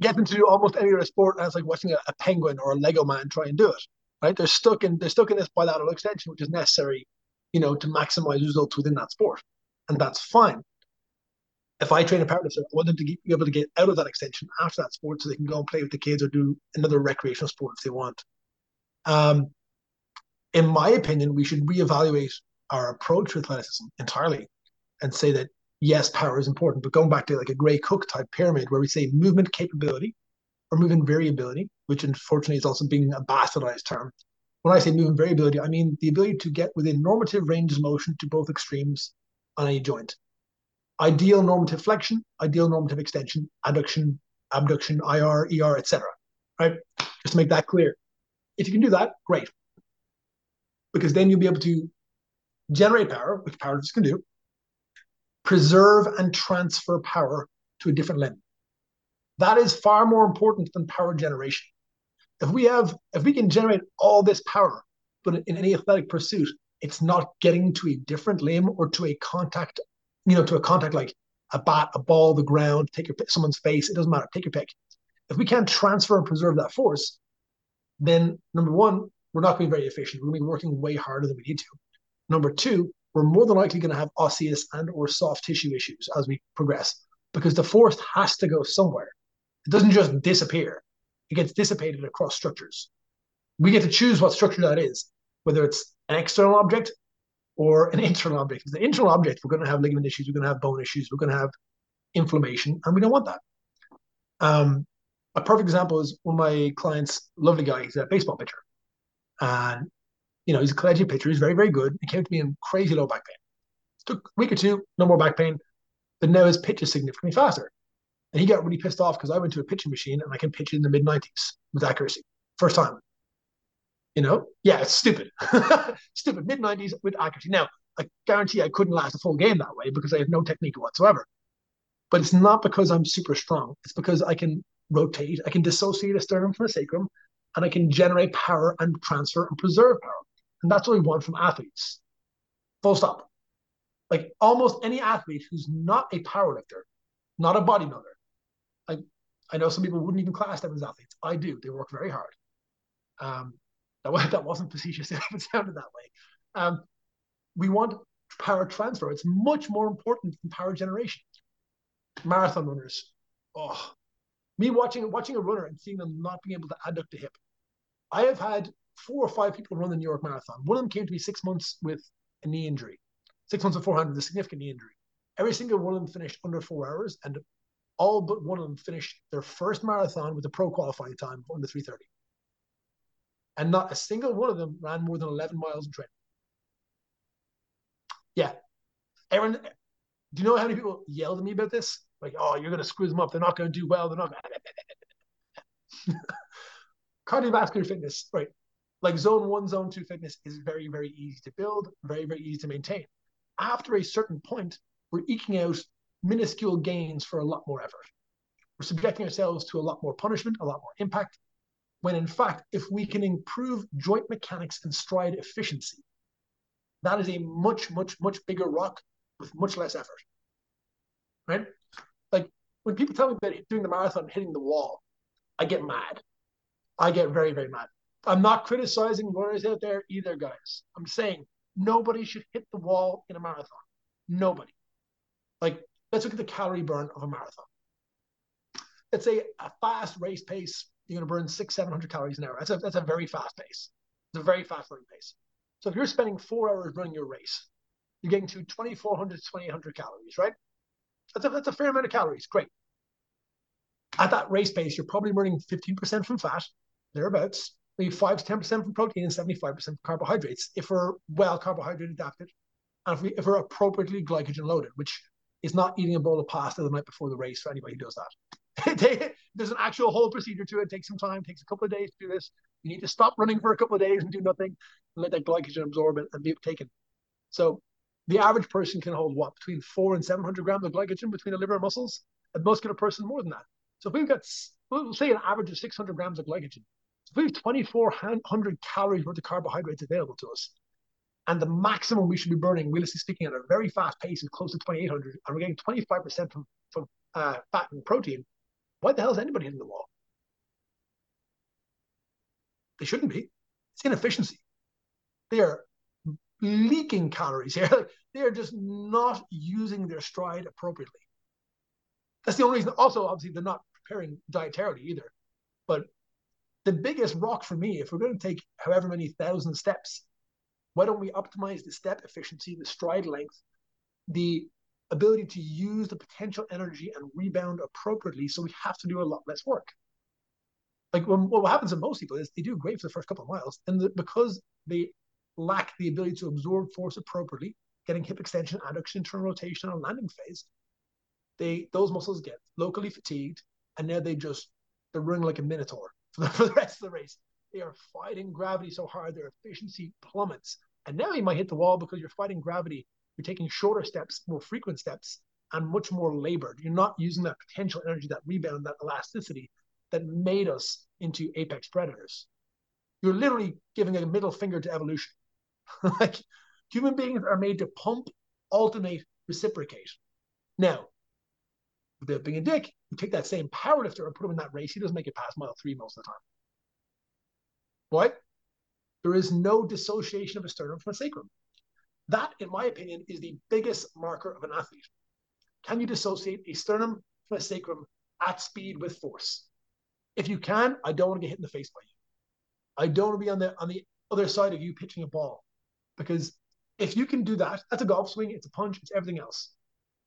get them to do almost any other sport, and it's like watching a, a penguin or a Lego man try and do it. Right? They're stuck in they're stuck in this bilateral extension, which is necessary, you know, to maximize results within that sport, and that's fine. If I train a powerlifter, I want them to be able to get out of that extension after that sport, so they can go and play with the kids or do another recreational sport if they want. Um, in my opinion, we should reevaluate our approach to athleticism entirely and say that yes, power is important, but going back to like a Gray Cook type pyramid where we say movement capability or movement variability, which unfortunately is also being a bastardized term. When I say movement variability, I mean the ability to get within normative range of motion to both extremes on a joint. Ideal normative flexion, ideal normative extension, adduction, abduction, IR, ER, etc. Right? Just to make that clear. If you can do that, great. Because then you'll be able to generate power, which powerlifters can do, preserve and transfer power to a different limb. That is far more important than power generation. If we have, if we can generate all this power, but in any athletic pursuit, it's not getting to a different limb or to a contact, you know, to a contact like a bat, a ball, the ground, take your someone's face. It doesn't matter. Take your pick. If we can't transfer and preserve that force, then number one, we're not going to be very efficient. We're going to be working way harder than we need to. Number two, we're more than likely going to have osseous and or soft tissue issues as we progress because the force has to go somewhere. It doesn't just disappear. It gets dissipated across structures. We get to choose what structure that is, whether it's an external object or an internal object. If the internal object, we're going to have ligament issues, we're going to have bone issues, we're going to have inflammation, and we don't want that. Um, a perfect example is one of my clients, lovely guy, he's a baseball pitcher. And you know, he's a collegiate pitcher. He's very, very good. He came to me in crazy low back pain. It took a week or two, no more back pain. But now his pitch is significantly faster. And he got really pissed off because I went to a pitching machine and I can pitch it in the mid 90s with accuracy. First time. You know? Yeah, it's stupid. *laughs* stupid. Mid 90s with accuracy. Now, I guarantee I couldn't last a full game that way because I have no technique whatsoever. But it's not because I'm super strong. It's because I can rotate, I can dissociate a sternum from a sacrum, and I can generate power and transfer and preserve power. And that's what we want from athletes. Full stop. Like almost any athlete who's not a powerlifter, not a bodybuilder. I, I know some people wouldn't even class them as athletes. I do. They work very hard. Um, that, *laughs* that wasn't facetious. *laughs* It sounded that way. Um, we want power transfer. It's much more important than power generation. Marathon runners. Oh, me watching watching a runner and seeing them not being able to adduct a hip. I have had four or five people run the New York Marathon. One of them came to me six months with a knee injury, six months beforehand with a significant knee injury. Every single one of them finished under four hours, and all but one of them finished their first marathon with a pro qualifying time under 330. And not a single one of them ran more than 11 miles in training. Yeah. Aaron, do you know how many people yelled at me about this? Like, oh, you're going to screw them up. They're not going to do well. They're not going *laughs* Cardiovascular fitness, right? like zone one, zone two fitness is very, very easy to build, very, very easy to maintain. After a certain point, we're eking out minuscule gains for a lot more effort. We're subjecting ourselves to a lot more punishment, a lot more impact. When in fact, if we can improve joint mechanics and stride efficiency, that is a much, much, much bigger rock with much less effort. Right? Like when people tell me about doing the marathon hitting the wall, I get mad. I get very, very mad. I'm not criticizing runners out there either, guys. I'm saying nobody should hit the wall in a marathon. Nobody. Like, let's look at the calorie burn of a marathon. Let's say a fast race pace, you're going to burn six, 700 calories an hour. That's a, that's a very fast pace. It's a very fast running pace. So if you're spending four hours running your race, you're getting to 2,400 to 2,800 calories, right? That's a, that's a fair amount of calories. Great. At that race pace, you're probably burning 15% from fat, thereabouts, maybe 5 to 10% from protein and 75% from carbohydrates if we're well carbohydrate adapted and if, we, if we're appropriately glycogen loaded, which is not eating a bowl of pasta the night before the race for anybody who does that. *laughs* There's an actual whole procedure to it. it. Takes some time, takes a couple of days to do this. You need to stop running for a couple of days and do nothing and let that glycogen absorb it and be taken. So the average person can hold what between four and 700 grams of glycogen between the liver and muscles. A muscular person more than that. So if we've got, we'll say an average of 600 grams of glycogen, we have 2,400 calories worth of carbohydrates available to us. And the maximum we should be burning, realistically speaking, at a very fast pace is close to 2,800. And we're getting 25% from, from uh, fat and protein. Why the hell is anybody hitting the wall? They shouldn't be. It's inefficiency. They are leaking calories here. *laughs* they are just not using their stride appropriately. That's the only reason. Also, obviously, they're not preparing dietarily either. But the biggest rock for me, if we're going to take however many thousand steps, why don't we optimize the step efficiency, the stride length, the ability to use the potential energy and rebound appropriately so we have to do a lot less work? Like when, what happens to most people is they do great for the first couple of miles, and the, because they lack the ability to absorb force appropriately, getting hip extension, adduction, internal rotation on landing phase, they those muscles get locally fatigued, and now they just they're running like a minotaur for the, *laughs* for the rest of the race. They are fighting gravity so hard their efficiency plummets. And now you might hit the wall because you're fighting gravity. You're taking shorter steps, more frequent steps, and much more labored. You're not using that potential energy, that rebound, that elasticity that made us into apex predators. You're literally giving a middle finger to evolution. *laughs* like human beings are made to pump, alternate, reciprocate. Now, without being a dick, you take that same powerlifter and put him in that race, he doesn't make it past mile three most of the time. What? There is no dissociation of a sternum from a sacrum. That, in my opinion, is the biggest marker of an athlete. Can you dissociate a sternum from a sacrum at speed with force? If you can, I don't want to get hit in the face by you. I don't want to be on the on the other side of you pitching a ball. Because if you can do that, that's a golf swing, it's a punch, it's everything else.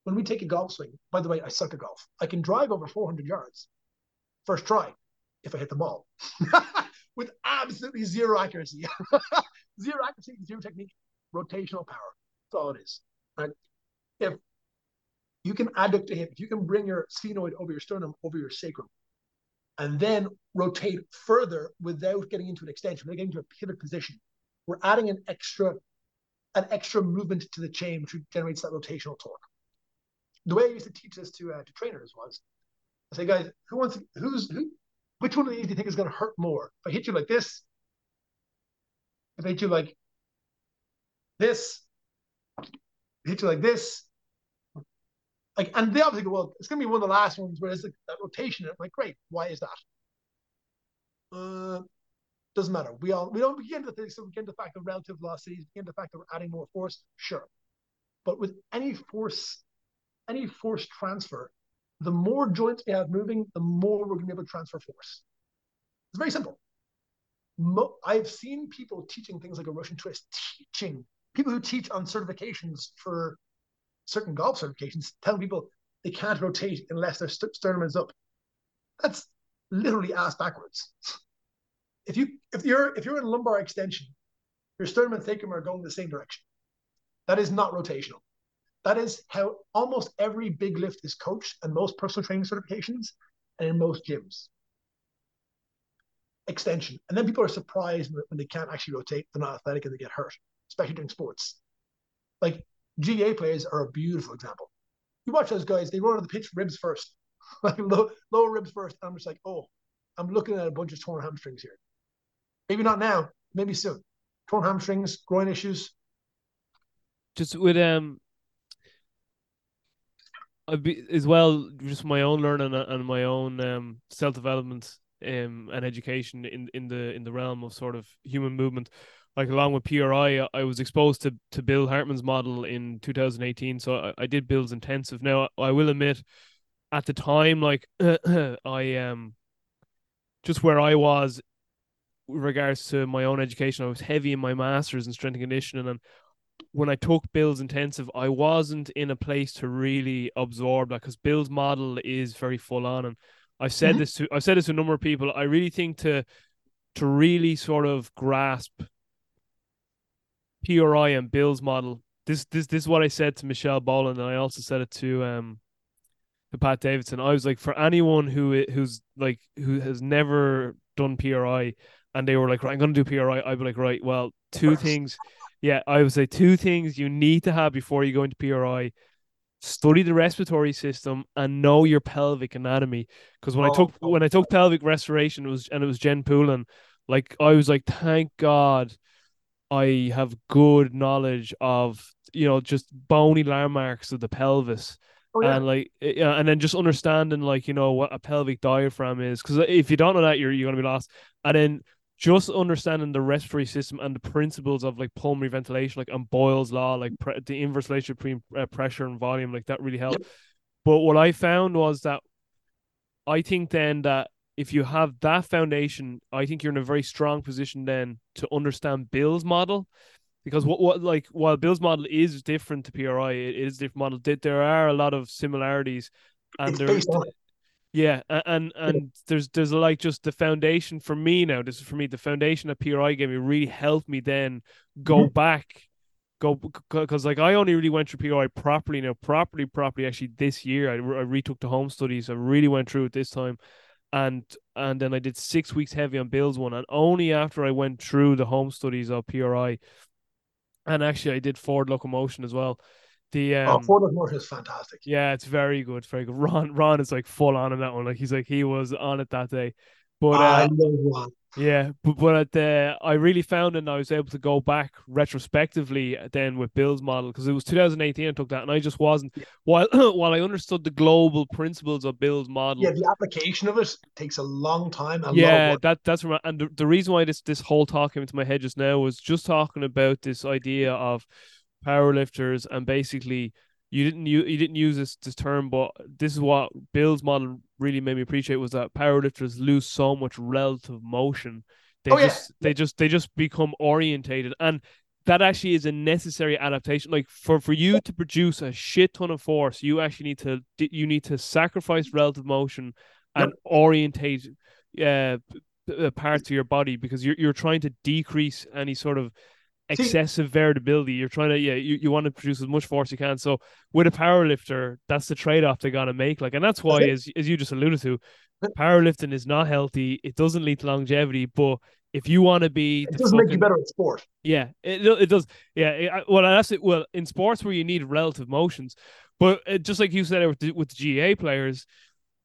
When we take a golf swing, by the way, I suck at golf. I can drive over 400 yards first try if I hit the ball *laughs* with absolutely zero accuracy. *laughs* zero accuracy, zero technique, rotational power. That's all it is. If you can adduct a hip, if you can bring your sphenoid over your sternum, over your sacrum, and then rotate further without getting into an extension, without getting into a pivot position, we're adding an extra an extra movement to the chain, which generates that rotational torque. The way I used to teach this to uh, to trainers was, I say, guys, who wants who's who? Which one of these do you think is going to hurt more? If I hit you like this, if I hit you like this, hit you like this, like, and they obviously go, well, it's going to be one of the last ones where it's like that rotation. I'm like, great, why is that? Uh, doesn't matter. We all we don't begin to think so we get into the fact of relative velocities, begin to the fact that we're adding more force, sure. But with any force, any force transfer, the more joints we have moving, the more we're gonna be able to transfer force. It's very simple. Mo- I've seen people teaching things like a Russian twist, teaching people who teach on certifications for certain golf certifications, telling people they can't rotate unless their st- sternum is up. That's literally ass backwards if you if you're if you're in lumbar extension, your sternum and sacrum are going the same direction. That is not rotational. That is how almost every big lift is coached and most personal training certifications and in most gyms. Extension. And then people are surprised when they can't actually rotate, they're not athletic and they get hurt, especially doing sports. Like GAA players are a beautiful example. You watch those guys, they run on the pitch ribs first, *laughs* like low, lower ribs first. And I'm just like, oh, I'm looking at a bunch of torn hamstrings here. Maybe not now. Maybe soon. Torn hamstrings, groin issues. Just with um, be as well. Just my own learning and my own um self development um and education in in the in the realm of sort of human movement. Like along with PRI, I was exposed to to Bill Hartman's model in 2018. So I, I did Bill's intensive. Now I will admit, at the time, like *clears throat* I um, just where I was regards to my own education, I was heavy in my masters in strength and conditioning, and when I took Bill's intensive, I wasn't in a place to really absorb that because Bill's model is very full on, and I've said mm-hmm. this to I've said this to a number of people. I really think to to really sort of grasp PRI and Bill's model. This this this is what I said to Michelle Boland, and I also said it to um to Pat Davidson. I was like, for anyone who who's like who has never done PRI and they were like, right, I'm going to do PRI. I'd be like, right, well, two things. Yeah, I would say two things you need to have before you go into PRI. Study the respiratory system and know your pelvic anatomy. Because when oh, I took oh, when I took pelvic restoration, it was and it was Jen Poulin, like I was like, thank God, I have good knowledge of you know just bony landmarks of the pelvis Oh, yeah. and like yeah, and then just understanding like you know what a pelvic diaphragm is because if you don't know that you're you're gonna be lost and then just understanding the respiratory system and the principles of like pulmonary ventilation like and Boyle's law like pre- the inverse relationship between uh, pressure and volume like that really helped but what I found was that I think then that if you have that foundation I think you're in a very strong position then to understand Bill's model because what what like while Bill's model is different to PRI, it is different model. There are a lot of similarities, and It's there, based on it. Yeah, and and there's there's like just the foundation for me now. This is for me the foundation that PRI gave me really helped me then go mm-hmm. back, go because like I only really went through PRI properly now, properly properly actually this year. I, I retook the home studies. I really went through it this time, and and then I did six weeks heavy on Bill's one, and only after I went through the home studies of PRI, and actually I did forward locomotion as well. The Oh, um, forward motion is fantastic. yeah, it's very good, very good. *laughs* Ron Ron is like full on in that one. Like he's like he was on it that day. But I uh, love one. yeah, but but at the, I really found and I was able to go back retrospectively then with Bill's model because it was 2018 I took that and I just wasn't while *clears throat* while I understood the global principles of Bill's model. Yeah, the application of it takes a long time. A yeah, of that that's right. And the, the reason why this this whole talk came into my head just now was just talking about this idea of powerlifters and basically you didn't you, you didn't use this this term, but this is what Bill's model really made me appreciate was that powerlifters lose so much relative motion. They Oh, yeah. just they just they just become orientated and that actually is a necessary adaptation like for for you to produce a shit ton of force you actually need to you need to sacrifice relative motion and orientate uh p- uh, parts of your body because you're you're trying to decrease any sort of See- excessive variability. You're trying to yeah, you, you want to produce as much force you can. So with a power lifter, that's the trade off they gotta make. Like, and that's why, as as you just alluded to, powerlifting is not healthy. It doesn't lead to longevity. But if you want to be It doesn't make you better at sport. yeah, it it does. Yeah, it- I- well, that's it. Well, in sports where you need relative motions, but uh, just like you said with the, with the GAA players,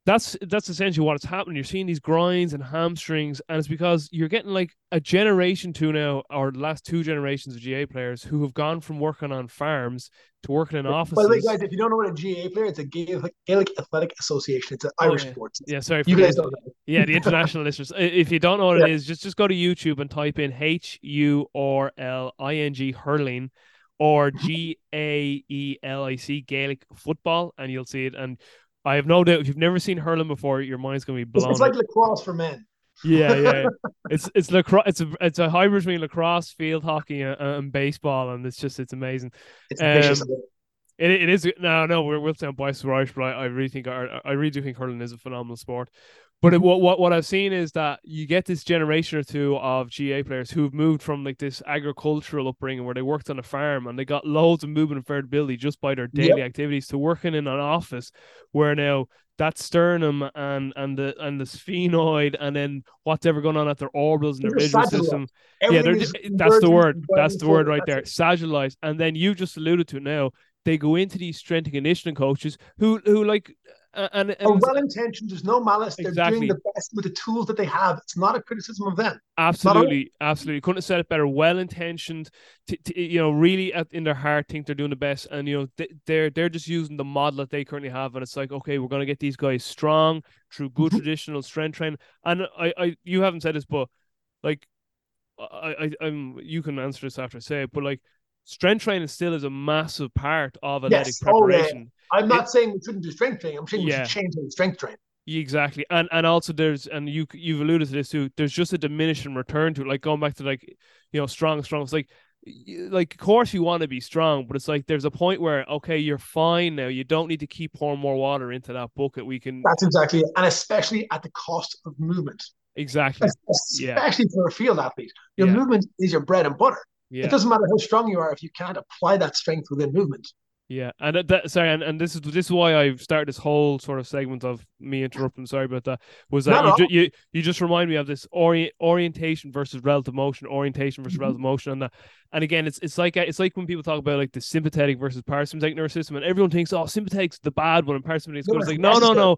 that's that's essentially what's happening. You're seeing these groins and hamstrings, and it's because you're getting like a generation two now, or the last two generations of GAA players who have gone from working on farms to working in offices. By the way, guys, if you don't know what a GA player, it's a Gaelic, Gaelic Athletic Association. It's an Oh, Irish yeah. sports. yeah, sorry You guys don't know. Yeah, the *laughs* international listeners. If you don't know what it Yeah. is, just just go to YouTube and type in H U R L I N G hurling or G A E L I C Gaelic football, and you'll see it. And I have no doubt if you've never seen hurling before, your mind's gonna be blown. it's like lacrosse for men. yeah, yeah. *laughs* It's it's lacrosse. It's a it's a hybrid between lacrosse, field hockey, and, and baseball, and it's just it's amazing. It's. Um, It, it is no no we're, we'll sound biased Irish, but I, I really think I, I really do think hurling is a phenomenal sport. But it, what what what I've seen is that you get this generation or two of GAA players who've moved from like this agricultural upbringing where they worked on a farm and they got loads of movement and variability just by their daily activities to working in an office where now that sternum and and the and the sphenoid and then what's ever going on at their orbitals and their visual system yeah, Everything they're, that's the word. That's the word right there. Sagittalized. And then you just alluded to it now. They go into these strength and conditioning coaches who who like and, Are and well intentioned. There's no malice. They're Exactly. doing the best with the tools that they have. It's not a criticism of them. absolutely, absolutely couldn't have said it better. Well intentioned, t- t- you know, really at, in their heart think they're doing the best, and you know th- they're they're just using the model that they currently have, and it's like okay, we're gonna get these guys strong through good Mhm. traditional strength training. And I, I, you haven't said this, but like, I, I, I'm you can answer this after I say it, but like. Strength training still is a massive part of athletic Yes. Oh, yeah. preparation. I'm not saying we shouldn't do strength training. I'm saying we Yeah. should change the strength training. Exactly, and and also there's and you you've alluded to this too. There's just a diminishing return to it, like going back to like you know strong, strong. It's like like of course you want to be strong, but it's like there's a point where okay you're fine now. You don't need to keep pouring more water into that bucket. We can That's exactly it. And especially at the cost of movement, exactly especially Yeah. for a field athlete. Your Yeah. movement is your bread and butter. Yeah It doesn't matter how strong you are if you can't apply that strength within movement. yeah. And that, sorry, and, and this is this is why I've started this whole sort of segment of me interrupting. Sorry about that. Was that Not you, ju- you you just remind me of this orient orientation versus relative motion, orientation versus Mhm. relative motion, and that. And again, it's it's like it's like when people talk about like the sympathetic versus parasympathetic nervous system, and everyone thinks, oh, sympathetic's the bad one, and parasympathetic's good. It's like no, no, no.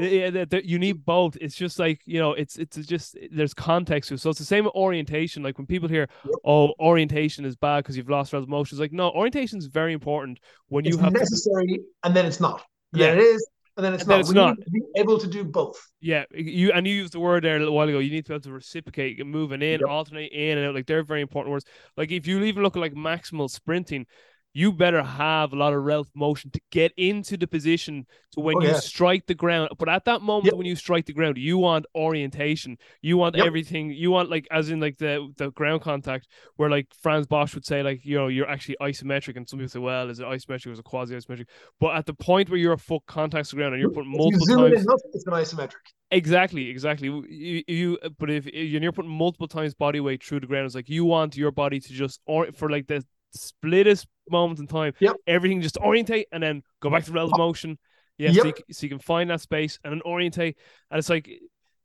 Yeah, you need both. It's just like you know, it's it's just there's context to it. So it's the same with orientation. Like when people hear, "Oh, orientation is bad because you've lost relative motion," it's like no, orientation is very important when you It's have to necessary and then it's not. Yeah. it is, and then it's And then not. it's we not. be able to do both. Yeah, you and you used the word there a little while ago. You need to be able to reciprocate, moving in, Yep. alternate in and out. Like they're very important words. Like if you even look at like maximal sprinting, you better have a lot of relative motion to get into the position to when Oh, you yeah. strike the ground. But at that moment Yep. when you strike the ground, you want orientation. You want Yep. everything. You want like as in like the the ground contact where like Frans Bosch would say like you know you're actually isometric, and some people say well is it isometric or is it quasi isometric? But at the point where your foot contacts the ground and you're putting If multiple you zoom times. in enough, it's an isometric. Exactly, exactly. You, you, but if you're putting multiple times body weight through the ground, it's like you want your body to just or for like the splittest moment in time, Yep. everything just orientate and then go back to relative motion. Yeah, so, you, so you can find that space and then orientate, and it's like,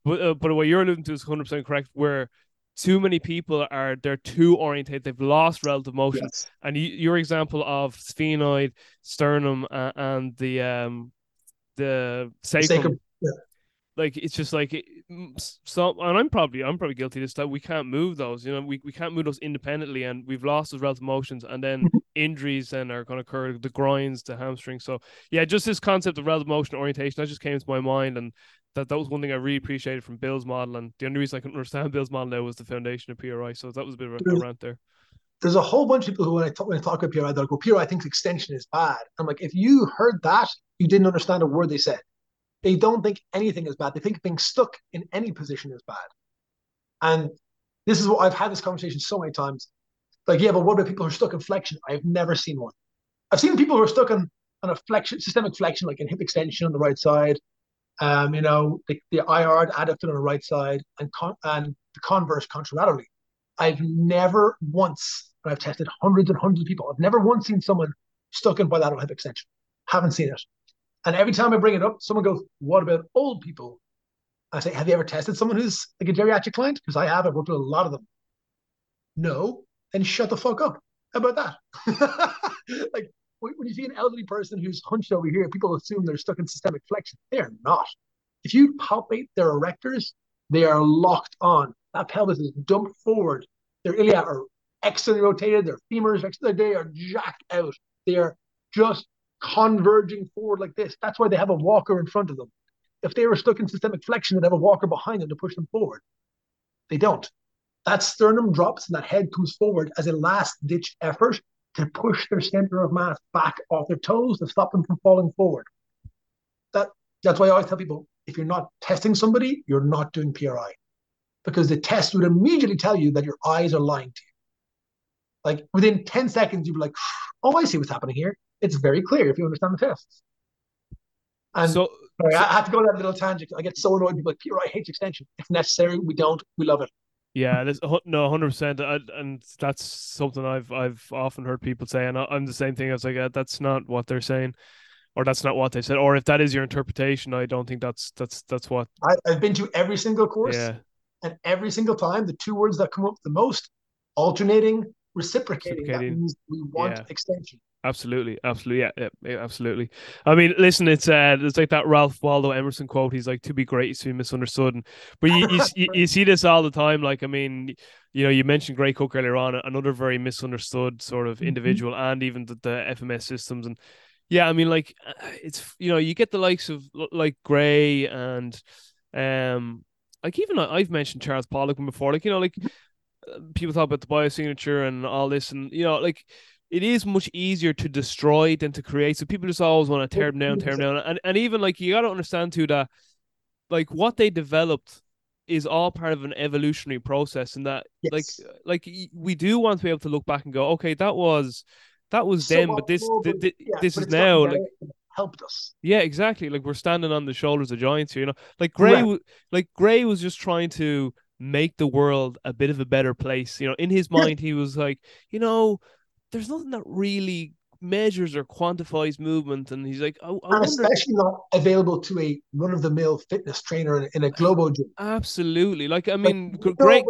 but uh, but what you're alluding to is 100 percent correct. Where too many people are they're too oriented, they've lost relative motion, Yes. and you, your example of sphenoid, sternum, uh, and the um the sacrum, Sacrum. Like it's just like so and i'm probably i'm probably guilty of this that we can't move those you know we, we can't move those independently and we've lost those relative motions and then Mhm. injuries then are going to occur the groins the hamstrings so yeah just this concept of relative motion orientation that just came to my mind and that that was one thing i really appreciated from bill's model and the only reason i couldn't understand *laughs* bill's model now was the foundation of pri so that was a bit of a, a There's- rant there There's a whole bunch of people who, when I talk, when I talk about PRI, they'll go, PRI thinks extension is bad. I'm like, if you heard that, you didn't understand a word they said. They don't think anything is bad. They think being stuck in any position is bad. And this is what I've had this conversation so many times. Like, yeah, but what about people who are stuck in flexion? I've never seen one. I've seen people who are stuck in, on a flexion, systemic flexion, like in hip extension on the right side, um, you know, the, the IR adductor on the right side, and con- and the converse contralaterally. I've never once, and I've tested hundreds and hundreds of people, I've never once seen someone stuck in bilateral hip extension. Haven't seen it. And every time I bring it up, someone goes, What about old people? I say, Have you ever tested someone who's like a geriatric client? Because I have, I've worked with a lot of them. No, then shut the fuck up. How about that? *laughs* like when you see an elderly person who's hunched over here, people assume they're stuck in systemic flexion. They're not. If you palpate their erectors, they are locked on. That pelvis is dumped forward. Their ilia are externally rotated. Their femurs, they are jacked out. They are just converging forward like this. That's why they have a walker in front of them. If they were stuck in systemic flexion, they'd have a walker behind them to push them forward. They don't. That sternum drops and that head comes forward as a last ditch effort to push their center of mass back off their toes to stop them from falling forward. That that's why I always tell people if you're not testing somebody, you're not doing PRI. Because the test would immediately tell you that your eyes are lying to you. Like within 10 seconds, you'd be like, oh, I see what's happening here. It's very clear if you understand the tests. And so sorry, I have to go on that little tangent. I get so annoyed. People like PRI hates extension. If necessary, we don't. We love it. Yeah, this, no, hundred percent, and that's something I've I've often heard people say, and I- I'm the same thing. I was like, uh, that's not what they're saying, or that's not what they said, or if that is your interpretation, I don't think that's that's that's what. I, I've been to every single course, Yeah, and every single time, the two words that come up the most alternating, reciprocating. Reciprocating. That means we want Yeah. extension. Absolutely, absolutely, yeah, yeah, absolutely. I mean, listen, it's uh, it's like that Ralph Waldo Emerson quote. He's like, "To be great is to be misunderstood." And, but you, you you see this all the time. Like, I mean, you know, you mentioned Gray Cook earlier on, another very misunderstood sort of Mhm. individual, and even the, the FMS systems and. Yeah, I mean, like uh, it's you know you get the likes of like Gray and um like even I've mentioned Charles Poliquin before, like you know like uh, people talk about the biosignature and all this, and you know like it is much easier to destroy than to create. So people just always want to tear them down, tear them down, and and even like you got to understand too that like what they developed is all part of an evolutionary process, and that like Yes. like y- we do want to be able to look back and go, okay, that was that was them, but this th- th- yeah, this is now like helped us. yeah, exactly. Like we're standing on the shoulders of giants here, you know. Like Gray, w- like Gray was just trying to make the world a bit of a better place. You know, in his mind, he was like, you know, there's nothing that really measures or quantifies movement, and he's like, oh, And especially not available to a run of the mill fitness trainer in, in a uh, Globo gym. Absolutely, like I mean, you Gr- know, Gray. like,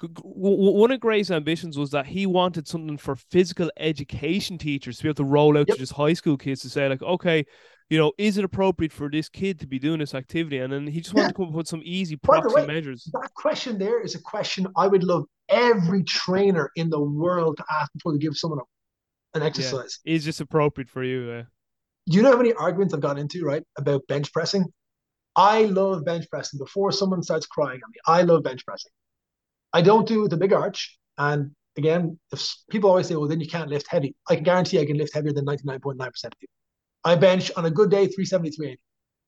G- g- w- w- One of Gray's ambitions was that he wanted something for physical education teachers to be able to roll out Yep. to just high school kids to say, like, okay, you know, is it appropriate for this kid to be doing this activity? And then he just wanted Yeah. to come up with some easy proxy way, measures. that question there is a question I would love every trainer in the world to ask before they give someone a, an exercise. Is this appropriate for you? Uh, Do you know how many arguments I've got into, right, about bench pressing? I love bench pressing before someone starts crying at me. I love bench pressing. I don't do the big arch. And again, if people always say, well, then you can't lift heavy, I can guarantee I can lift heavier than 99.9% of people. I bench on a good day 370, 380.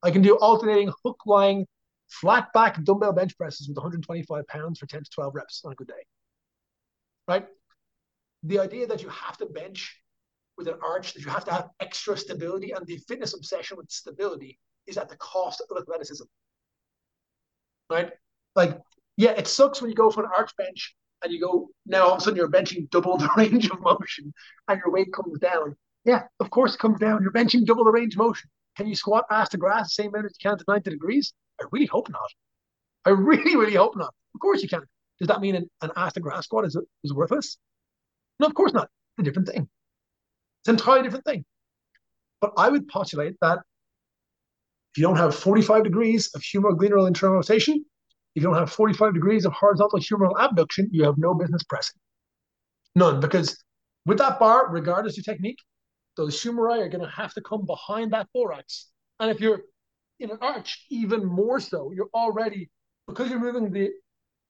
I can do alternating hook lying flat back dumbbell bench presses with 125 pounds for 10 to 12 reps on a good day. Right? The idea that you have to bench with an arch, that you have to have extra stability, and the fitness obsession with stability is at the cost of athleticism. Right? Like, yeah, it sucks when you go for an arch bench and you go now all of a sudden you're benching double the *laughs* range of motion and your weight comes down. Yeah, of course it comes down. You're benching double the range motion. Can you squat ass to grass the same amount as you can to 90 degrees? I really hope not. I *laughs* really, really hope not. Of course you can. Does that mean an, an ass to grass squat is, is worthless? No, of course not. It's a different thing. It's an entirely different thing. But I would postulate that if you don't have 45 degrees of humeral internal rotation, if you don't have 45 degrees of horizontal humeral abduction, you have no business pressing. None, because with that bar, regardless of technique, those humeri are going to have to come behind that thorax. And if you're in an arch, even more so, you're already, because you're moving the,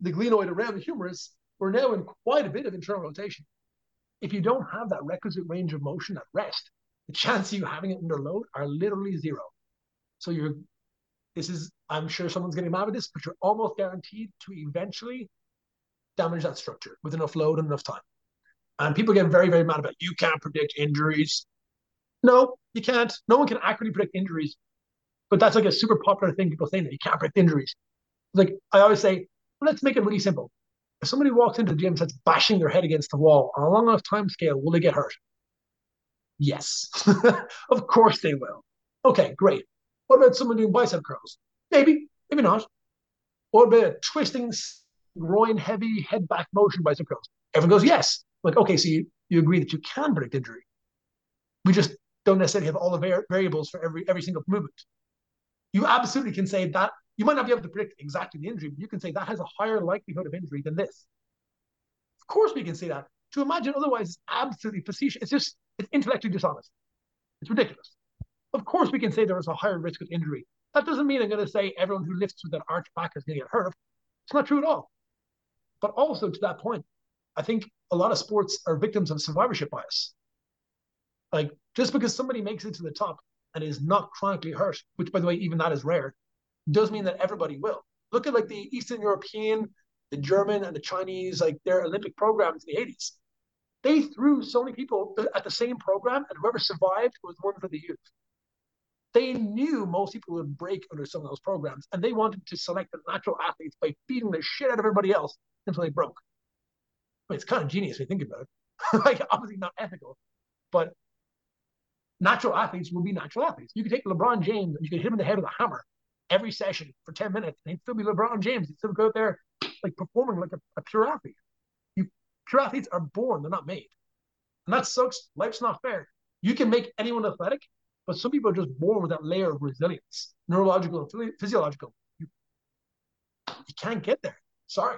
the glenoid around the humerus, we're now in quite a bit of internal rotation. If you don't have that requisite range of motion at rest, the chance of you having it under load are literally zero. So you're, this is, I'm sure someone's getting mad at this, but you're almost guaranteed to eventually damage that structure with enough load and enough time. And people get very, very mad about you can't predict injuries. No, you can't. No one can accurately predict injuries. But that's like a super popular thing people say that you can't predict injuries. Like I always say, let's make it really simple. If somebody walks into the gym and starts bashing their head against the wall on a long enough time scale, will they get hurt? Yes, *laughs* of course they will. Okay, great. What about someone doing bicep curls? Maybe, maybe not. What about twisting groin heavy head back motion bicep curls? Everyone goes, yes. Like, okay, so you, you agree that you can predict injury. We just don't necessarily have all the var- variables for every every single movement. You absolutely can say that you might not be able to predict exactly the injury, but you can say that has a higher likelihood of injury than this. Of course, we can say that. To imagine otherwise is absolutely facetious. It's just it's intellectually dishonest. It's ridiculous. Of course, we can say there is a higher risk of injury. That doesn't mean I'm going to say everyone who lifts with an arch back is going to get hurt. It's not true at all. But also to that point, I think a lot of sports are victims of survivorship bias. Like just because somebody makes it to the top and is not chronically hurt, which by the way, even that is rare, does mean that everybody will. Look at like the Eastern European, the German, and the Chinese, like their Olympic programs in the 80s. They threw so many people at the same program, and whoever survived was one for the youth. They knew most people would break under some of those programs, and they wanted to select the natural athletes by beating the shit out of everybody else until they broke. I mean, it's kind of genius when you think about it. *laughs* like, obviously not ethical, but natural athletes will be natural athletes. You could take LeBron James and you could hit him in the head with a hammer every session for 10 minutes and he'd still be LeBron James. He'd still go out there like performing like a, a pure athlete. You pure athletes are born, they're not made. And that sucks. Life's not fair. You can make anyone athletic, but some people are just born with that layer of resilience, neurological and physiological. You, you can't get there. Sorry.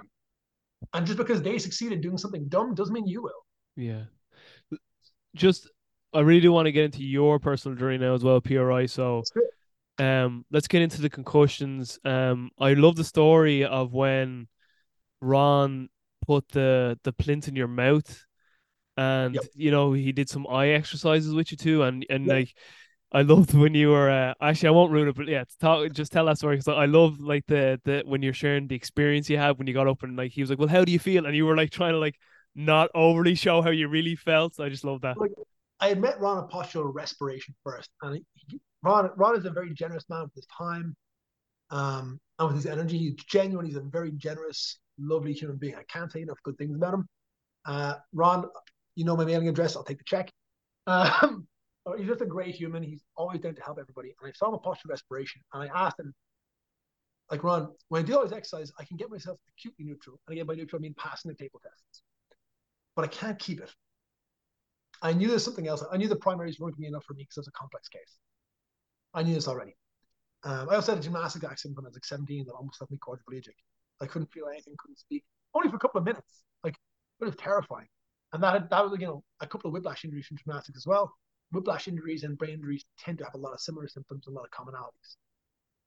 And just because they succeeded doing something dumb doesn't mean you will. Yeah. Just I really do want to get into your personal journey now as well, PRI. So um let's get into the concussions. Um I love the story of when Ron put the the plinth in your mouth and yep. you know he did some eye exercises with you too and and yep. like I loved when you were uh, actually I won't ruin it, but yeah, talk just tell that story because I love like the the when you're sharing the experience you had when you got up and like he was like, well, how do you feel? And you were like trying to like not overly show how you really felt. So I just love that. Like, I had met Ron at postural respiration first, and he, Ron Ron is a very generous man with his time, um, and with his energy. He's genuine. He's a very generous, lovely human being. I can't say enough good things about him. Uh, Ron, you know my mailing address. I'll take the check. *laughs* Um, he's just a great human. He's always down to help everybody. And I saw him at postural respiration, and I asked him, like Ron, when I do all this exercise, I can get myself acutely neutral, and again by neutral I mean passing the table tests, but I can't keep it. I knew there's something else. I knew the primaries weren't going to be enough for me because it was a complex case. I knew this already. Um, I also had a gymnastic accident when I was like 17 that almost left me quadriplegic. I couldn't feel anything, couldn't speak, only for a couple of minutes. Like it was terrifying. And that that was you know a couple of whiplash injuries from gymnastics as well. whiplash injuries and brain injuries tend to have a lot of similar symptoms, a lot of commonalities.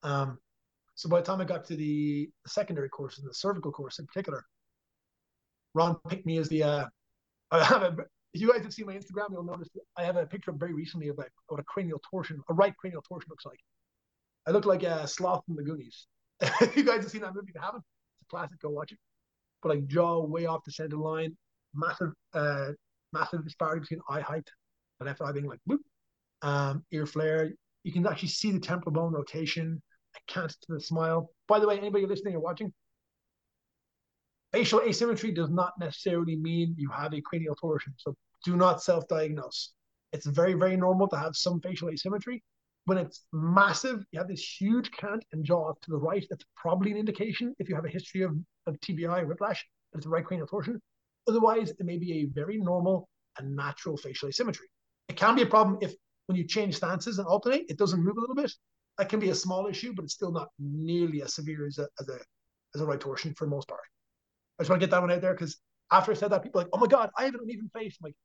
Um, so by the time I got to the, the secondary and the cervical course in particular, Ron picked me as the. Uh, *laughs* if you guys have seen my Instagram, you'll notice I have a picture very recently of like what a cranial torsion, a right cranial torsion looks like. I look like a sloth from the Goonies. *laughs* you guys have seen that movie, you haven't, it's a classic. Go watch it. But like jaw way off the center line, massive, uh, massive disparity between eye height, the left eye being like whoop, um, ear flare. You can actually see the temporal bone rotation. I can't the smile. By the way, anybody listening or watching, facial asymmetry does not necessarily mean you have a cranial torsion. So do not self-diagnose. It's very, very normal to have some facial asymmetry. When it's massive, you have this huge cant and jaw to the right. That's probably an indication if you have a history of, of TBI whiplash, that it's a right cranial torsion. Otherwise, it may be a very normal and natural facial asymmetry. It can be a problem if when you change stances and alternate, it doesn't move a little bit. That can be a small issue, but it's still not nearly as severe as a, as a, as a right torsion for the most part. I just want to get that one out there because after I said that, people like, oh my God, I have an uneven face. I'm like,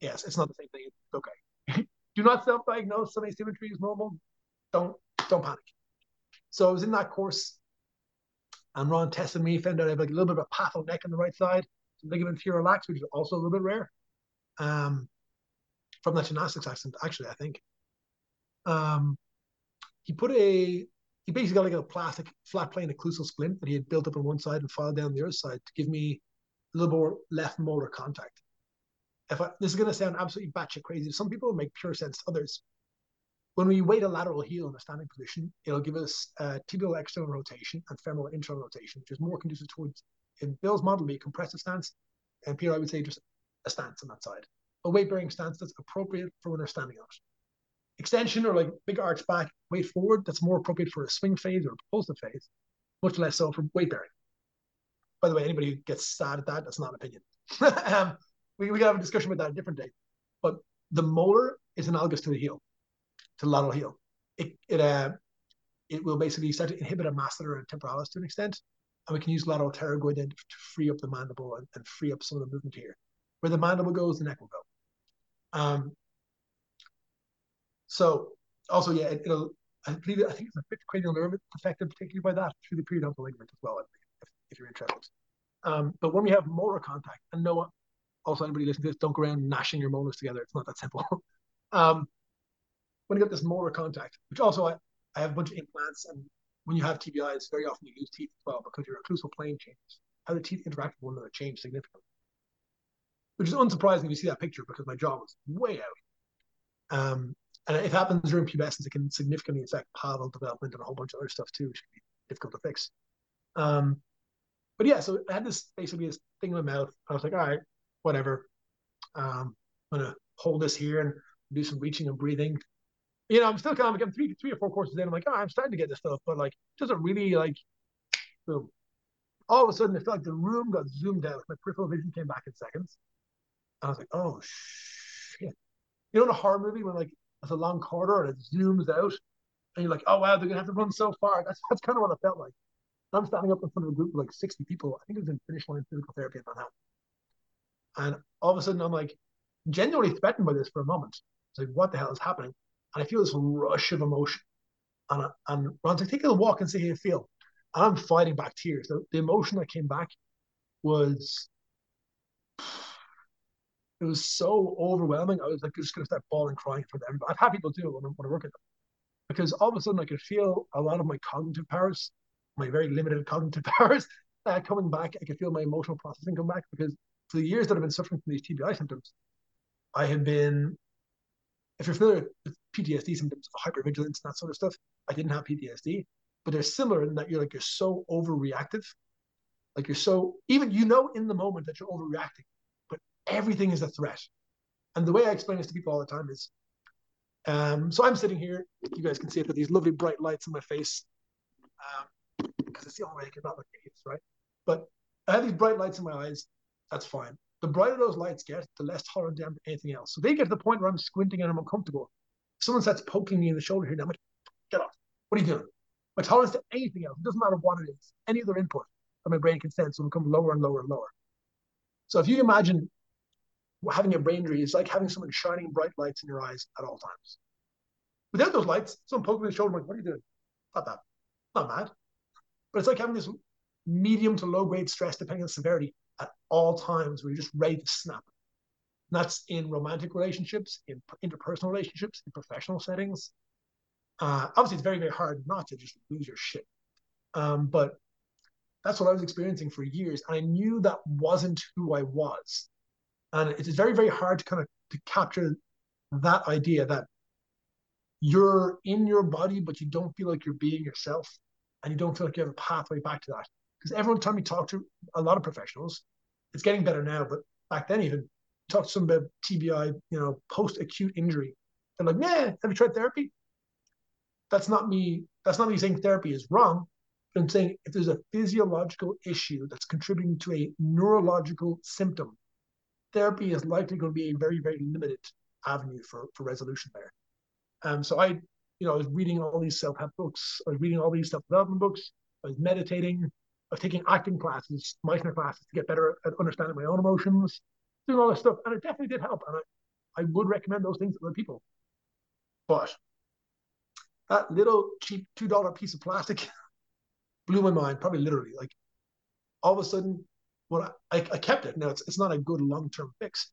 yes, it's not the same thing. It's okay. *laughs* Do not self-diagnose. Some asymmetry is normal. Don't don't panic. So I was in that course, and Ron tested me, found out I have like a little bit of a patho neck on the right side, some ligament inferior lax, which is also a little bit rare. Um, from that gymnastics accident, actually, I think. Um, he put a he basically got like a plastic flat plane occlusal splint that he had built up on one side and filed down the other side to give me a little more left motor contact. If I, this is going to sound absolutely batshit crazy, some people make pure sense to others. When we weight a lateral heel in a standing position, it'll give us uh, tibial external rotation and femoral internal rotation, which is more conducive towards, in Bill's model, be a compressive stance, and Peter, I would say just a stance on that side. A weight bearing stance that's appropriate for when they're standing on it extension or like big arch back, weight forward, that's more appropriate for a swing phase or a propulsive phase, much less so for weight bearing. By the way, anybody who gets sad at that, that's not an opinion. *laughs* um, we, we to have a discussion about that a different day. But the molar is analogous to the heel, to the lateral heel. It, it, uh, it will basically start to inhibit a masseter and temporalis to an extent. And we can use lateral pterygoid then to free up the mandible and, and free up some of the movement here. Where the mandible goes, the neck will go. Um, so also, yeah, it, will I believe I think it's a fifth cranial nerve affected particularly by that through the periodontal ligament as well, if, if you're interested. Um, but when we have molar contact, and no, also anybody listening to this, don't go around gnashing your molars together. It's not that simple. *laughs* um, when you get this molar contact, which also I, I have a bunch of implants, and when you have TBIs, very often you lose teeth as well because your occlusal plane changes. How the teeth interact with one another change significantly, which is unsurprising if you see that picture because my jaw was way out. Um, and if it happens during pubescence, it can significantly affect palatal development and a whole bunch of other stuff too, which can be difficult to fix. Um, but yeah, so I had this basically this thing in my mouth. I was like, all right, whatever. Um, I'm gonna hold this here and do some reaching and breathing. You know, I'm still kind of like I'm three, three or four courses in. I'm like, oh, I'm starting to get this stuff, but like, it doesn't really like, boom. All of a sudden, it felt like the room got zoomed out. My peripheral vision came back in seconds. And I was like, oh shit. You know, in a horror movie when like it's a long corridor and it zooms out, and you're like, oh wow, they're gonna have to run so far. That's that's kind of what it felt like. I'm standing up in front of a group of like 60 people. I think it was in finish line physical therapy at Manhattan. And all of a sudden, I'm like genuinely threatened by this for a moment. It's like, what the hell is happening? And I feel this rush of emotion. And, I, and Ron's like, take a walk and see how you feel. And I'm fighting back tears. The, the emotion that came back was it was so overwhelming. I was like just gonna start bawling, crying for them. I've had people do it when, I, when I work at them because all of a sudden I could feel a lot of my cognitive powers, my very limited *laughs* cognitive powers, uh, coming back. I could feel my emotional processing come back because for the years that I've been suffering from these TBI symptoms, I have been, if you're familiar with PTSD symptoms, hypervigilance that sort of stuff, I didn't have PTSD, but they're similar in that you're like you're so overreactive, like you're so even you know in the moment that you're overreacting everything is a threat. And the way I explain this to people all the time is, um, so I'm sitting here, you guys can see it with these lovely bright lights on my face, um, because it's the only way I can not look hideous, right? But I have these bright lights in my eyes, that's fine. The brighter those lights get, the less tolerant I am to anything else. So they get to the point where I'm squinting and I'm uncomfortable. Someone starts poking me in the shoulder here, I'm like, get off. What are you doing? My tolerance to anything else, it doesn't matter what it is, any other input that my brain can sense will become lower and lower and lower. So if you imagine having a brain injury is like having someone shining bright lights in your eyes at all times. Without those lights, someone poking me in the shoulder, I'm like, what are you doing? Not bad. Not bad. But it's like having this medium to low grade stress, depending on severity, at all times where you're just ready to snap. And that's in romantic relationships, in interpersonal relationships, in professional settings. Uh, obviously, it's very, very hard not to just lose your shit. Um, but that's what I was experiencing for years. And I knew that wasn't who I was. And it is very, very hard to kind of to capture that idea that you're in your body, but you don't feel like you're being yourself, and you don't feel like you have a pathway back to that. Because every time you talk to a lot of professionals, it's getting better now, but back then even talk to some about TBI, you know, post-acute injury. They're like, yeah, have you tried therapy? That's not me. That's not me saying therapy is wrong. But I'm saying if there's a physiological issue that's contributing to a neurological symptom, therapy is likely going to be a very, very limited avenue for, for resolution there. Um, so I, you know, I was reading all these self-help books. I was reading all these self-development books. I was meditating. I was taking acting classes, Meisner classes to get better at understanding my own emotions, doing all this stuff. And it definitely did help. And I, I would recommend those things to other people. But that little cheap $2 piece of plastic *laughs* blew my mind, probably literally. Like all of a sudden, what I, I kept it. Now it's, it's not a good long-term fix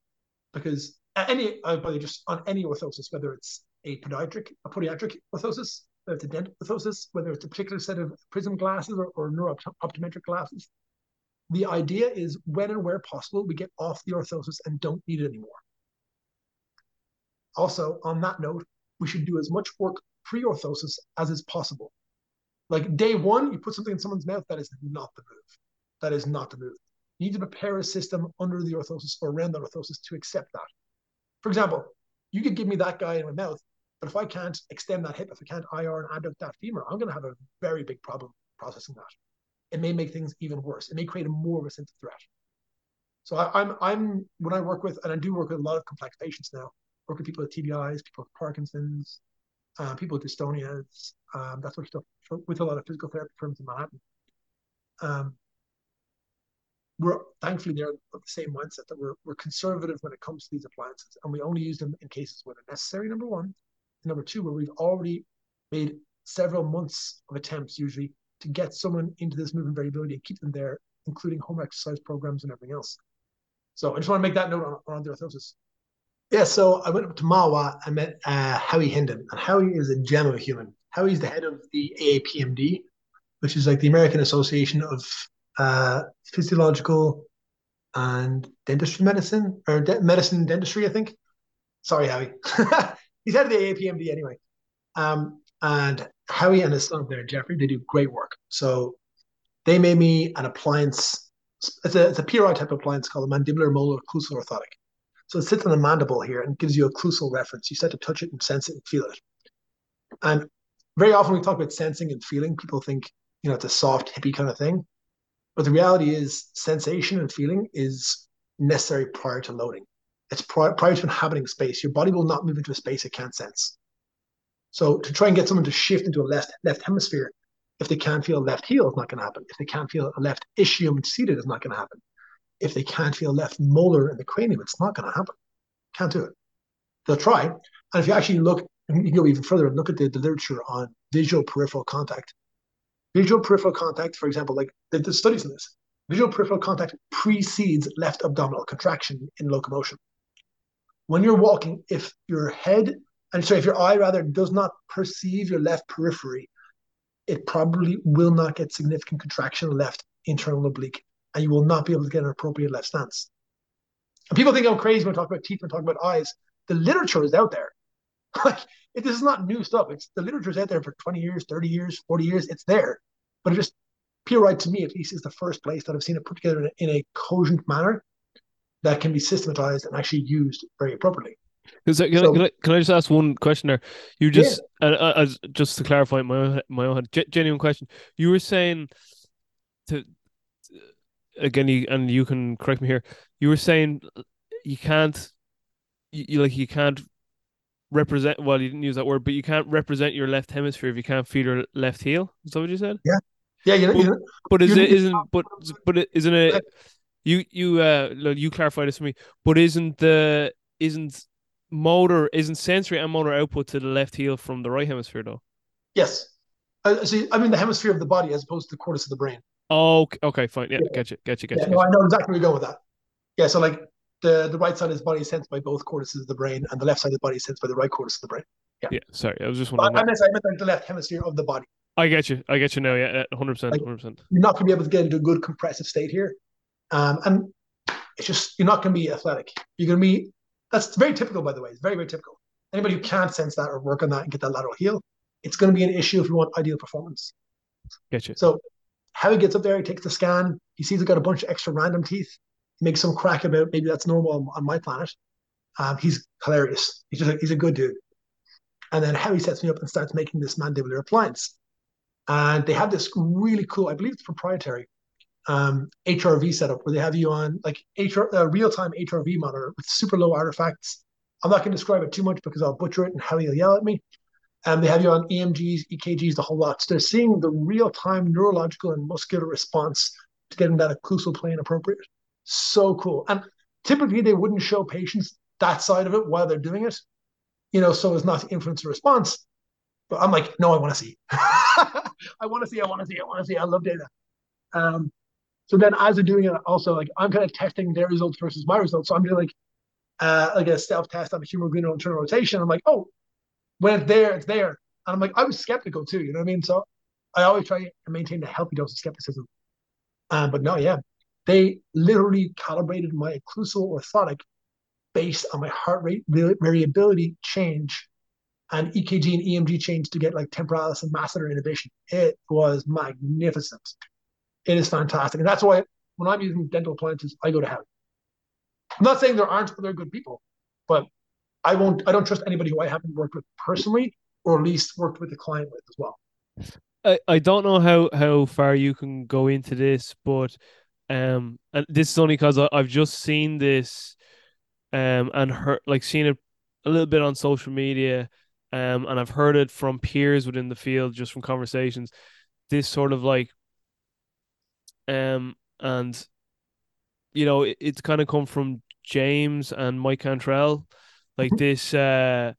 because any, uh, just on any orthosis, whether it's a podiatric, a podiatric orthosis, whether it's a dental orthosis, whether it's a particular set of prism glasses or, or neurooptometric glasses. The idea is when and where possible, we get off the orthosis and don't need it anymore. Also, on that note, we should do as much work pre-orthosis as is possible. Like day one, you put something in someone's mouth, that is not the move. That is not the move. You need to prepare a system under the orthosis or around the orthosis to accept that. For example, you could give me that guy in my mouth, but if I can't extend that hip, if I can't IR and adduct that femur, I'm going to have a very big problem processing that. It may make things even worse. It may create a more of a sense of threat. So I, am I'm, I'm when I work with, and I do work with a lot of complex patients now. Work with people with TBIs, people with Parkinson's, uh, people with dystonias, um, that sort of stuff. With a lot of physical therapy firms in Manhattan. Um, we're thankfully they're of the same mindset that we're, we're conservative when it comes to these appliances and we only use them in cases where they're necessary number one number two, where we've already made several months of attempts usually to get someone into this movement variability and keep them there, including home exercise programs and everything else. So I just want to make that note on, on orthosis. Yeah, so I went up to Mahwah. I met uh, Howie Hindin, and Howie is a gem of a human. Howie's the head of the AAPMD, which is like the American Association of uh, Physiological and Dentistry Medicine, or de- Medicine Dentistry, I think. Sorry, Howie. *laughs* he's head of the AAPMD anyway. Um, and Howie and his son there, Jeffrey, they do great work. So they made me an appliance. It's a, it's a PRI type of appliance called a mandibular molar occlusal orthotic. So it sits on the mandible here and gives you a occlusal reference. You set to touch it and sense it and feel it. And very often we talk about sensing and feeling. People think, you know, it's a soft, hippie kind of thing. But the reality is sensation and feeling is necessary prior to loading. It's prior, prior to inhabiting space. Your body will not move into a space it can't sense. So to try and get someone to shift into a left left hemisphere, if they can't feel a left heel, it's not going to happen. If they can't feel a left ischium seated, it's not going to happen. If they can't feel left molar in the cranium, it's not going to happen. Can't do it. They'll try. And if you actually look, you can go even further and look at the, the literature on visual peripheral contact. Visual peripheral contact, for example, like the studies on this. Visual peripheral contact precedes left abdominal contraction in locomotion when you're walking, if your head and sorry, if your eye rather does not perceive your left periphery, it probably will not get significant contraction left internal oblique, and you will not be able to get an appropriate left stance. And people think I'm crazy when I talk about teeth and talk about eyes. The literature is out there. *laughs* like it, this is not new stuff. It's the literature is out there for 20 years, 30 years, 40 years. It's there, but it just PRI to me at least is the first place that I've seen it put together in a, in a cogent manner that can be systematized and actually used very appropriately. Can, so, can, I, can, I, just ask one question there? You just yeah. uh, as just to clarify my my own genuine question. You were saying to again, you, and you can correct me here. You were saying you can't, you, you like you can't represent. Well, you didn't use that word, but you can't represent your left hemisphere if you can't feel your left heel. Is that what you said? Yeah, yeah. You know, but, you know, but is it isn't but but it isn't it You you uh you clarify this for me, but isn't the isn't motor isn't sensory and motor output to the left heel from the right hemisphere though? Yes. Uh, see, I mean the hemisphere of the body as opposed to the cortex of the brain. Oh, okay, fine. Yeah, yeah. get you, get yeah, you. No, I know exactly where you go with that. Yeah, so like the the right side of his body is sensed by both cortices of the brain, and the left side of the body is sensed by the right cortex of the brain. Yeah. Yeah. Sorry, I was just wondering. I meant, I meant like the left hemisphere of the body. I get you. I get you now. Yeah, hundred percent, hundred percent. You're not going to be able to get into a good compressive state here, um, and it's just you're not going to be athletic. You're going to be. That's very typical, by the way. It's very very typical. Anybody who can't sense that or work on that and get that lateral heel, it's going to be an issue if you want ideal performance. Get you. So Howie gets up there, he takes the scan. He sees he's got a bunch of extra random teeth. Makes some crack about maybe that's normal on, my planet. Um, he's hilarious. He's just a, he's a good dude. And then Howie sets me up and starts making this mandibular appliance. And they have this really cool, I believe it's proprietary, um, HRV setup where they have you on like HR, uh, real time HRV monitor with super low artifacts. I'm not going to describe it too much because I'll butcher it and Howie will yell at me. And they have you on EMGs, EKGs, the whole lot. So they're seeing the real time neurological and muscular response to getting that occlusal plane appropriate. So cool. And typically they wouldn't show patients that side of it while they're doing it, you know, so as not to influence the response. But I'm like, no, I want to *laughs* see. I want to see, I want to see, I want to see. I love data. Um, so then as they're doing it, also like I'm kind of testing their results versus my results. So I'm doing like uh, like a self test on humeral gluteal internal rotation. I'm like, oh, when it's there, it's there. And I'm like, I was skeptical too, you know what I mean? So I always try to maintain a healthy dose of skepticism. Um, but no, yeah, they literally calibrated my occlusal orthotic based on my heart rate variability change and EKG and EMG change to get like temporalis and masseter inhibition. It was magnificent. It is fantastic. And that's why when I'm using dental appliances, I go to heaven. I'm not saying there aren't other good people, but I won't. I don't trust anybody who I haven't worked with personally, or at least worked with a client with as well. I, I don't know how how far you can go into this, but um, and this is only because I've just seen this, um, and heard like seen it a little bit on social media, um, and I've heard it from peers within the field, just from conversations. This sort of like, um, and you know, it, it's kind of come from James and Mike Cantrell like mm-hmm. this uh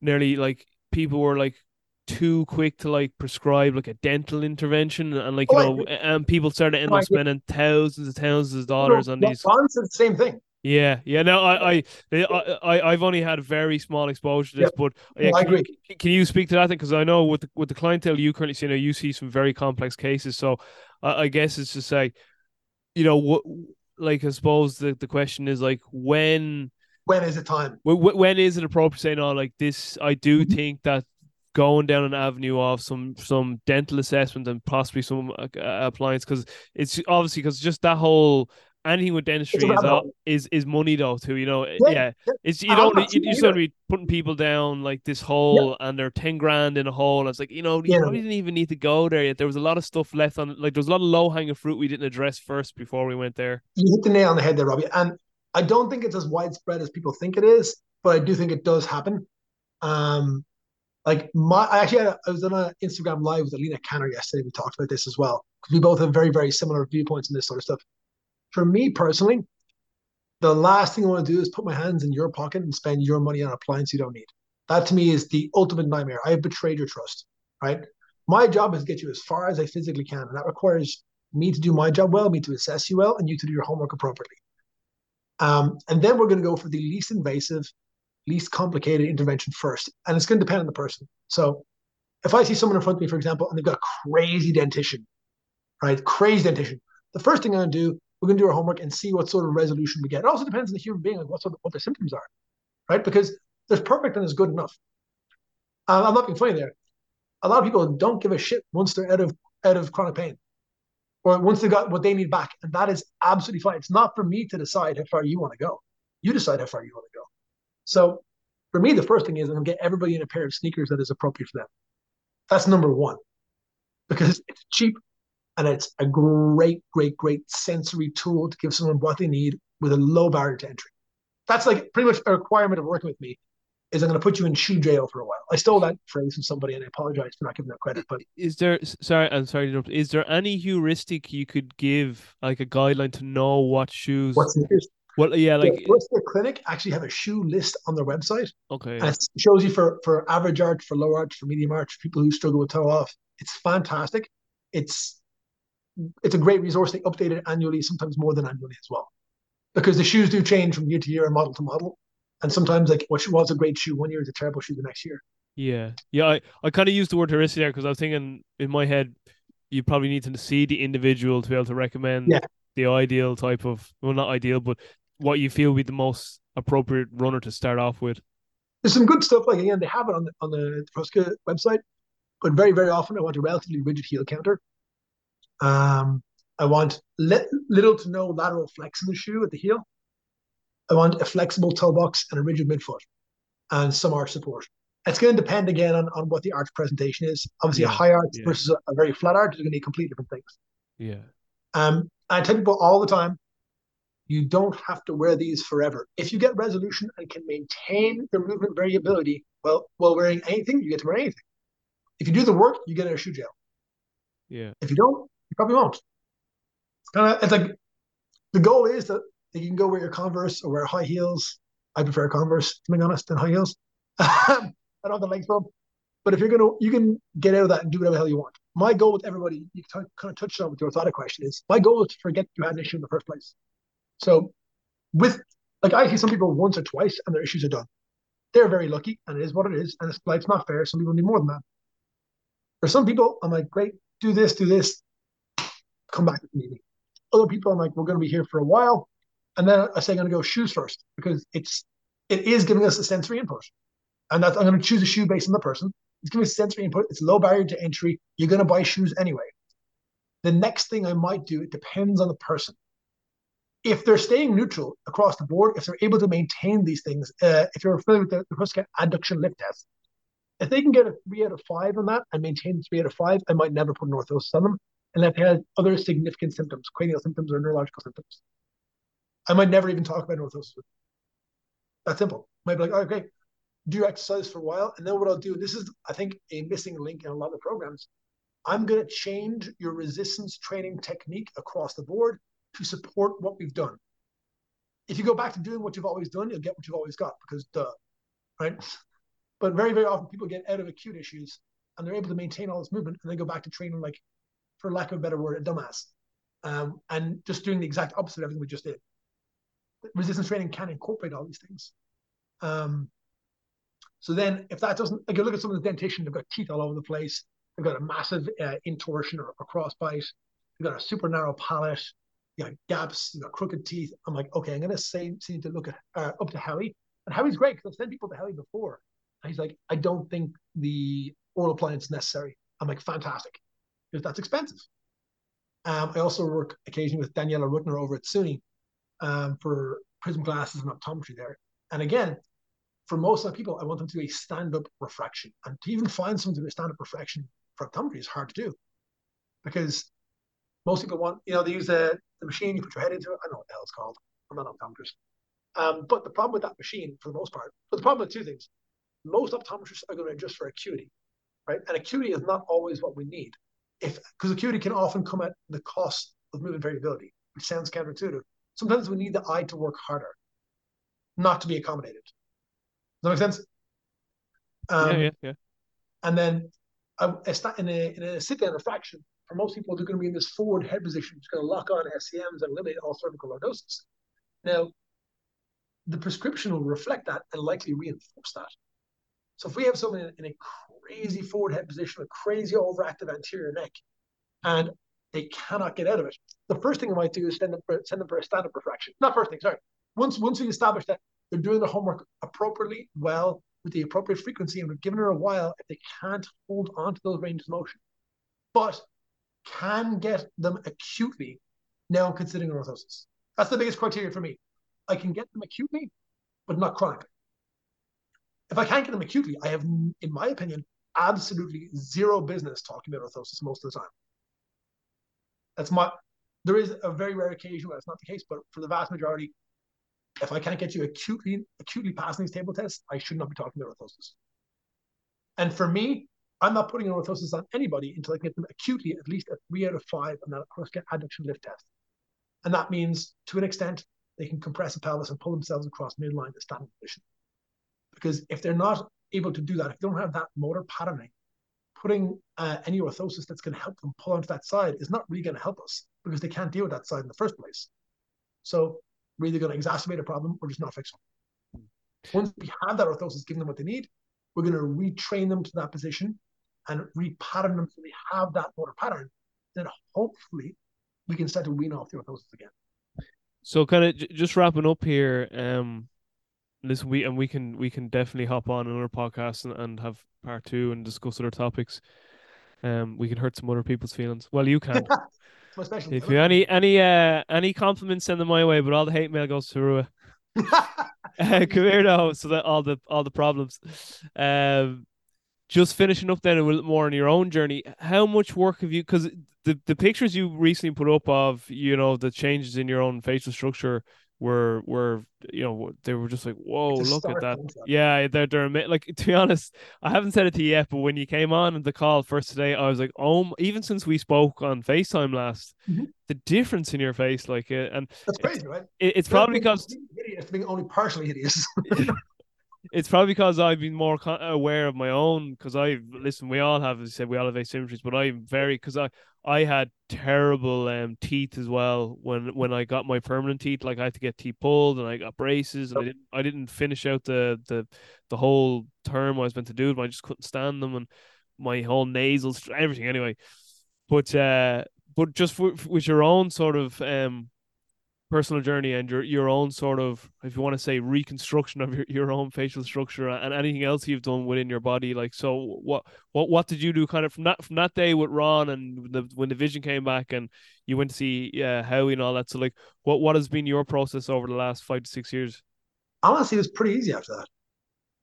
nearly like people were like too quick to like prescribe like a dental intervention and like you oh, know and people start started ending up spending thousands and thousands of dollars on these bonds are the same thing yeah yeah no I I I I've only had very small exposure to this but yeah, I agree you, can you speak to that because I know with the, with the clientele you currently see you know you see some very complex cases so uh, I guess it's to say you know what like I suppose the, the question is like when when is it time? When, when is it appropriate saying, "Oh, like this"? I do mm-hmm. think that going down an avenue of some some dental assessment and possibly some uh, appliance because it's obviously because just that whole anything with dentistry is, uh, is is money though too you know yeah, yeah. it's you don't you, you're going to be putting people down like this hole yeah. and they're 10 grand in a hole it's like you know you yeah. probably didn't even need to go there yet there was a lot of stuff left on like there was a lot of low hanging fruit we didn't address first before we went there you hit the nail on the head there Robbie and I don't think it's as widespread as people think it is, but I do think it does happen. Um, like my, I actually had, I was on an Instagram live with Alina Canner yesterday. We talked about this as well because we both have very, very similar viewpoints in this sort of stuff. For me personally, the last thing I want to do is put my hands in your pocket and spend your money on appliance you don't need. That to me is the ultimate nightmare. I have betrayed your trust, right? My job is to get you as far as I physically can, and that requires me to do my job well, me to assess you well, and you to do your homework appropriately. Um, and then we're going to go for the least invasive, least complicated intervention first. And it's going to depend on the person. So if I see someone in front of me, for example, and they've got crazy dentition, right? Crazy dentition. The first thing I'm going to do, we're going to do our homework and see what sort of resolution we get. It also depends on the human being, like what sort of, what their symptoms are, right? Because there's perfect and there's good enough. Uh, I'm not being funny there. A lot of people don't give a shit once they're out of out of chronic pain or once they got what they need back. And that is absolutely fine. It's not for me to decide how far you want to go. You decide how far you want to go. So for me, the first thing is I'm going to get everybody in a pair of sneakers that is appropriate for them. That's number one because it's cheap and it's a great, great, great sensory tool to give someone what they need with a low barrier to entry. That's like pretty much a requirement of working with me. is I'm going to put you in shoe jail for a while. I stole that phrase from somebody, and I apologize for not giving that credit. But is there? Sorry, I'm sorry to interrupt. Is there any heuristic you could give, like a guideline to know what shoes? What's the Well, yeah, like the Clinic actually have a shoe list on their website. Okay. And it shows you for for average arch, for low arch, for medium arch, for people who struggle with toe off. It's fantastic. It's it's a great resource. They update it annually, sometimes more than annually as well, because the shoes do change from year to year and model to model. And sometimes, like what was a great shoe one year is a terrible shoe the next year. Yeah, yeah. I, I kind of used the word heuristic there because I was thinking in my head, you probably need to see the individual to be able to recommend yeah. the ideal type of well, not ideal, but what you feel would be the most appropriate runner to start off with. There's some good stuff. Like again, they have it on the on the Hruska website, but very very often I want a relatively rigid heel counter. Um, I want li- little to no lateral flex in the shoe at the heel. I want a flexible toe box and a rigid midfoot and some arch support. It's going to depend again on, on what the arch presentation is. Obviously, yeah, a high arch yeah. versus a, a, very flat arch is going to be completely different things. Yeah. Um, I tell people all the time, you don't have to wear these forever. If you get resolution and can maintain your movement variability, well, while wearing anything, you get to wear anything. If you do the work, you get in a shoe jail. Yeah. If you don't, you probably won't. It's kind of it's like the goal is that you can go wear your Converse or wear high heels. I prefer Converse, to be honest, than high heels. *laughs* I don't have the legs for them. But if you're gonna, you can get out of that and do whatever the hell you want. My goal with everybody, you kind of touched on with your orthotic question, is my goal is to forget you had an issue in the first place. So, with like I see some people once or twice and their issues are done. They're very lucky, and it is what it is, and it's life's not fair. Some people need more than that. For some people, I'm like, great, do this, do this, come back if need. Other people, I'm like, we're going to be here for a while, and then I say I'm going to go shoes first because it's it is giving us a sensory input, and that's I'm going to choose a shoe based on the person. It's giving us sensory input. It's low barrier to entry. You're going to buy shoes anyway. The next thing I might do, it depends on the person. If they're staying neutral across the board, if they're able to maintain these things, uh, if you're familiar with the, the Hruska adduction lift test, if they can get a three out of five on that and maintain three out of five, I might never put an orthosis on them. And if they have other significant symptoms, cranial symptoms or neurological symptoms, I might never even talk about an orthosis. That's simple. Might be like, oh, okay, do exercise for a while. And then what I'll do, this is, I think, a missing link in a lot of programs. I'm going to change your resistance training technique across the board to support what we've done. If you go back to doing what you've always done, you'll get what you've always got because duh, right? But very, very often people get out of acute issues and they're able to maintain all this movement and they go back to training like, for lack of a better word, a dumbass. Um, and just doing the exact opposite of everything we just did resistance training can incorporate all these things. Um, so then, if that doesn't, like you look at some of the dentition, they've got teeth all over the place. They've got a massive uh, intorsion or, or crossbite. They've got a super narrow palate. You got gaps. You got crooked teeth. I'm like, okay, I'm gonna say, see to look at uh, up to Howie, and Howie's great because I've sent people to Howie before. And he's like, I don't think the oral appliance is necessary. I'm like, fantastic, because that's expensive. Um, I also work occasionally with Daniela Rutner over at SUNY, um, for prism glasses and optometry there. And again, for most of the people, I want them to do a stand-up refraction. And to even find someone to do a stand-up refraction for optometry is hard to do because most people want, you know, they use the, the machine, you put your head into it. I don't know what the hell it's called. I'm not an optometrist. Um, but the problem with that machine, for the most part, but the problem with two things. Most optometrists are going to adjust for acuity, right? And acuity is not always what we need. If because acuity can often come at the cost of movement variability, which sounds counterintuitive sometimes we need the eye to work harder, not to be accommodated. Does that make sense? Um, yeah, yeah, yeah. And then a, in a, in a sit down refraction, for most people, they're going to be in this forward head position, it's going to lock on SCMs and eliminate all cervical lordosis. Now, the prescription will reflect that and likely reinforce that. So if we have someone in, in a crazy forward head position, a crazy overactive anterior neck, and they cannot get out of it. The first thing I might do is send them for, send them for a stand-up refraction. Not first thing, sorry. Once once we establish that they're doing their homework appropriately, well, with the appropriate frequency, and we've given her a while, if they can't hold on to those ranges of motion, but can get them acutely, now I'm considering orthosis. That's the biggest criteria for me. I can get them acutely, but not chronically. If I can't get them acutely, I have, in my opinion, absolutely zero business talking about orthosis most of the time. That's my. There is a very rare occasion where that's not the case, but for the vast majority, if I can't get you acutely acutely passing these table tests, I should not be talking about orthosis. And for me, I'm not putting an orthosis on anybody until I get them acutely at least a three out of five on that adduction lift test. And that means to an extent they can compress the pelvis and pull themselves across midline to standing position. Because if they're not able to do that, if they don't have that motor patterning, putting uh, any orthosis that's going to help them pull onto that side is not really going to help us because they can't deal with that side in the first place. So we're either going to exacerbate a problem or just not fix them. Once we have that orthosis giving them what they need, we're going to retrain them to that position and repattern them so they have that motor pattern. Then hopefully we can start to wean off the orthosis again. So kind of j- just wrapping up here, um, listen, we and we can we can definitely hop on another podcast and, and have part two and discuss other topics. Um, we can hurt some other people's feelings. Well, you can. *laughs* if you any any uh any compliments, send them my way. But all the hate mail goes to Rua. uh, *laughs* *laughs* come here now, so that all the all the problems. Um, just finishing up then a little more on your own journey. How much work have you? Because the the pictures you recently put up of you know the changes in your own facial structure were were you know they were just like whoa look at that yeah they're they're like to be honest I haven't said it to you yet but when you came on the call first today I was like oh even since we spoke on Facetime last mm-hmm. the difference in your face like uh, and that's crazy right it, it's probably because it's being only partially hideous *laughs* it's probably because I've been more aware of my own. Because I listen, we all have, as I said, we all have asymmetries, but I'm very because I I had terrible um teeth as well when when I got my permanent teeth. Like I had to get teeth pulled, and I got braces, and I didn't I didn't finish out the the the whole term I was meant to do. But I just couldn't stand them, and my whole nasal everything anyway. But uh, but just with, with your own sort of um personal journey and your your own sort of if you want to say reconstruction of your, your own facial structure and anything else you've done within your body like so what what what did you do kind of from that from that day with Ron and the, when the vision came back and you went to see uh, Howie and all that so like what what has been your process over the last five to six years? Honestly it was pretty easy after that.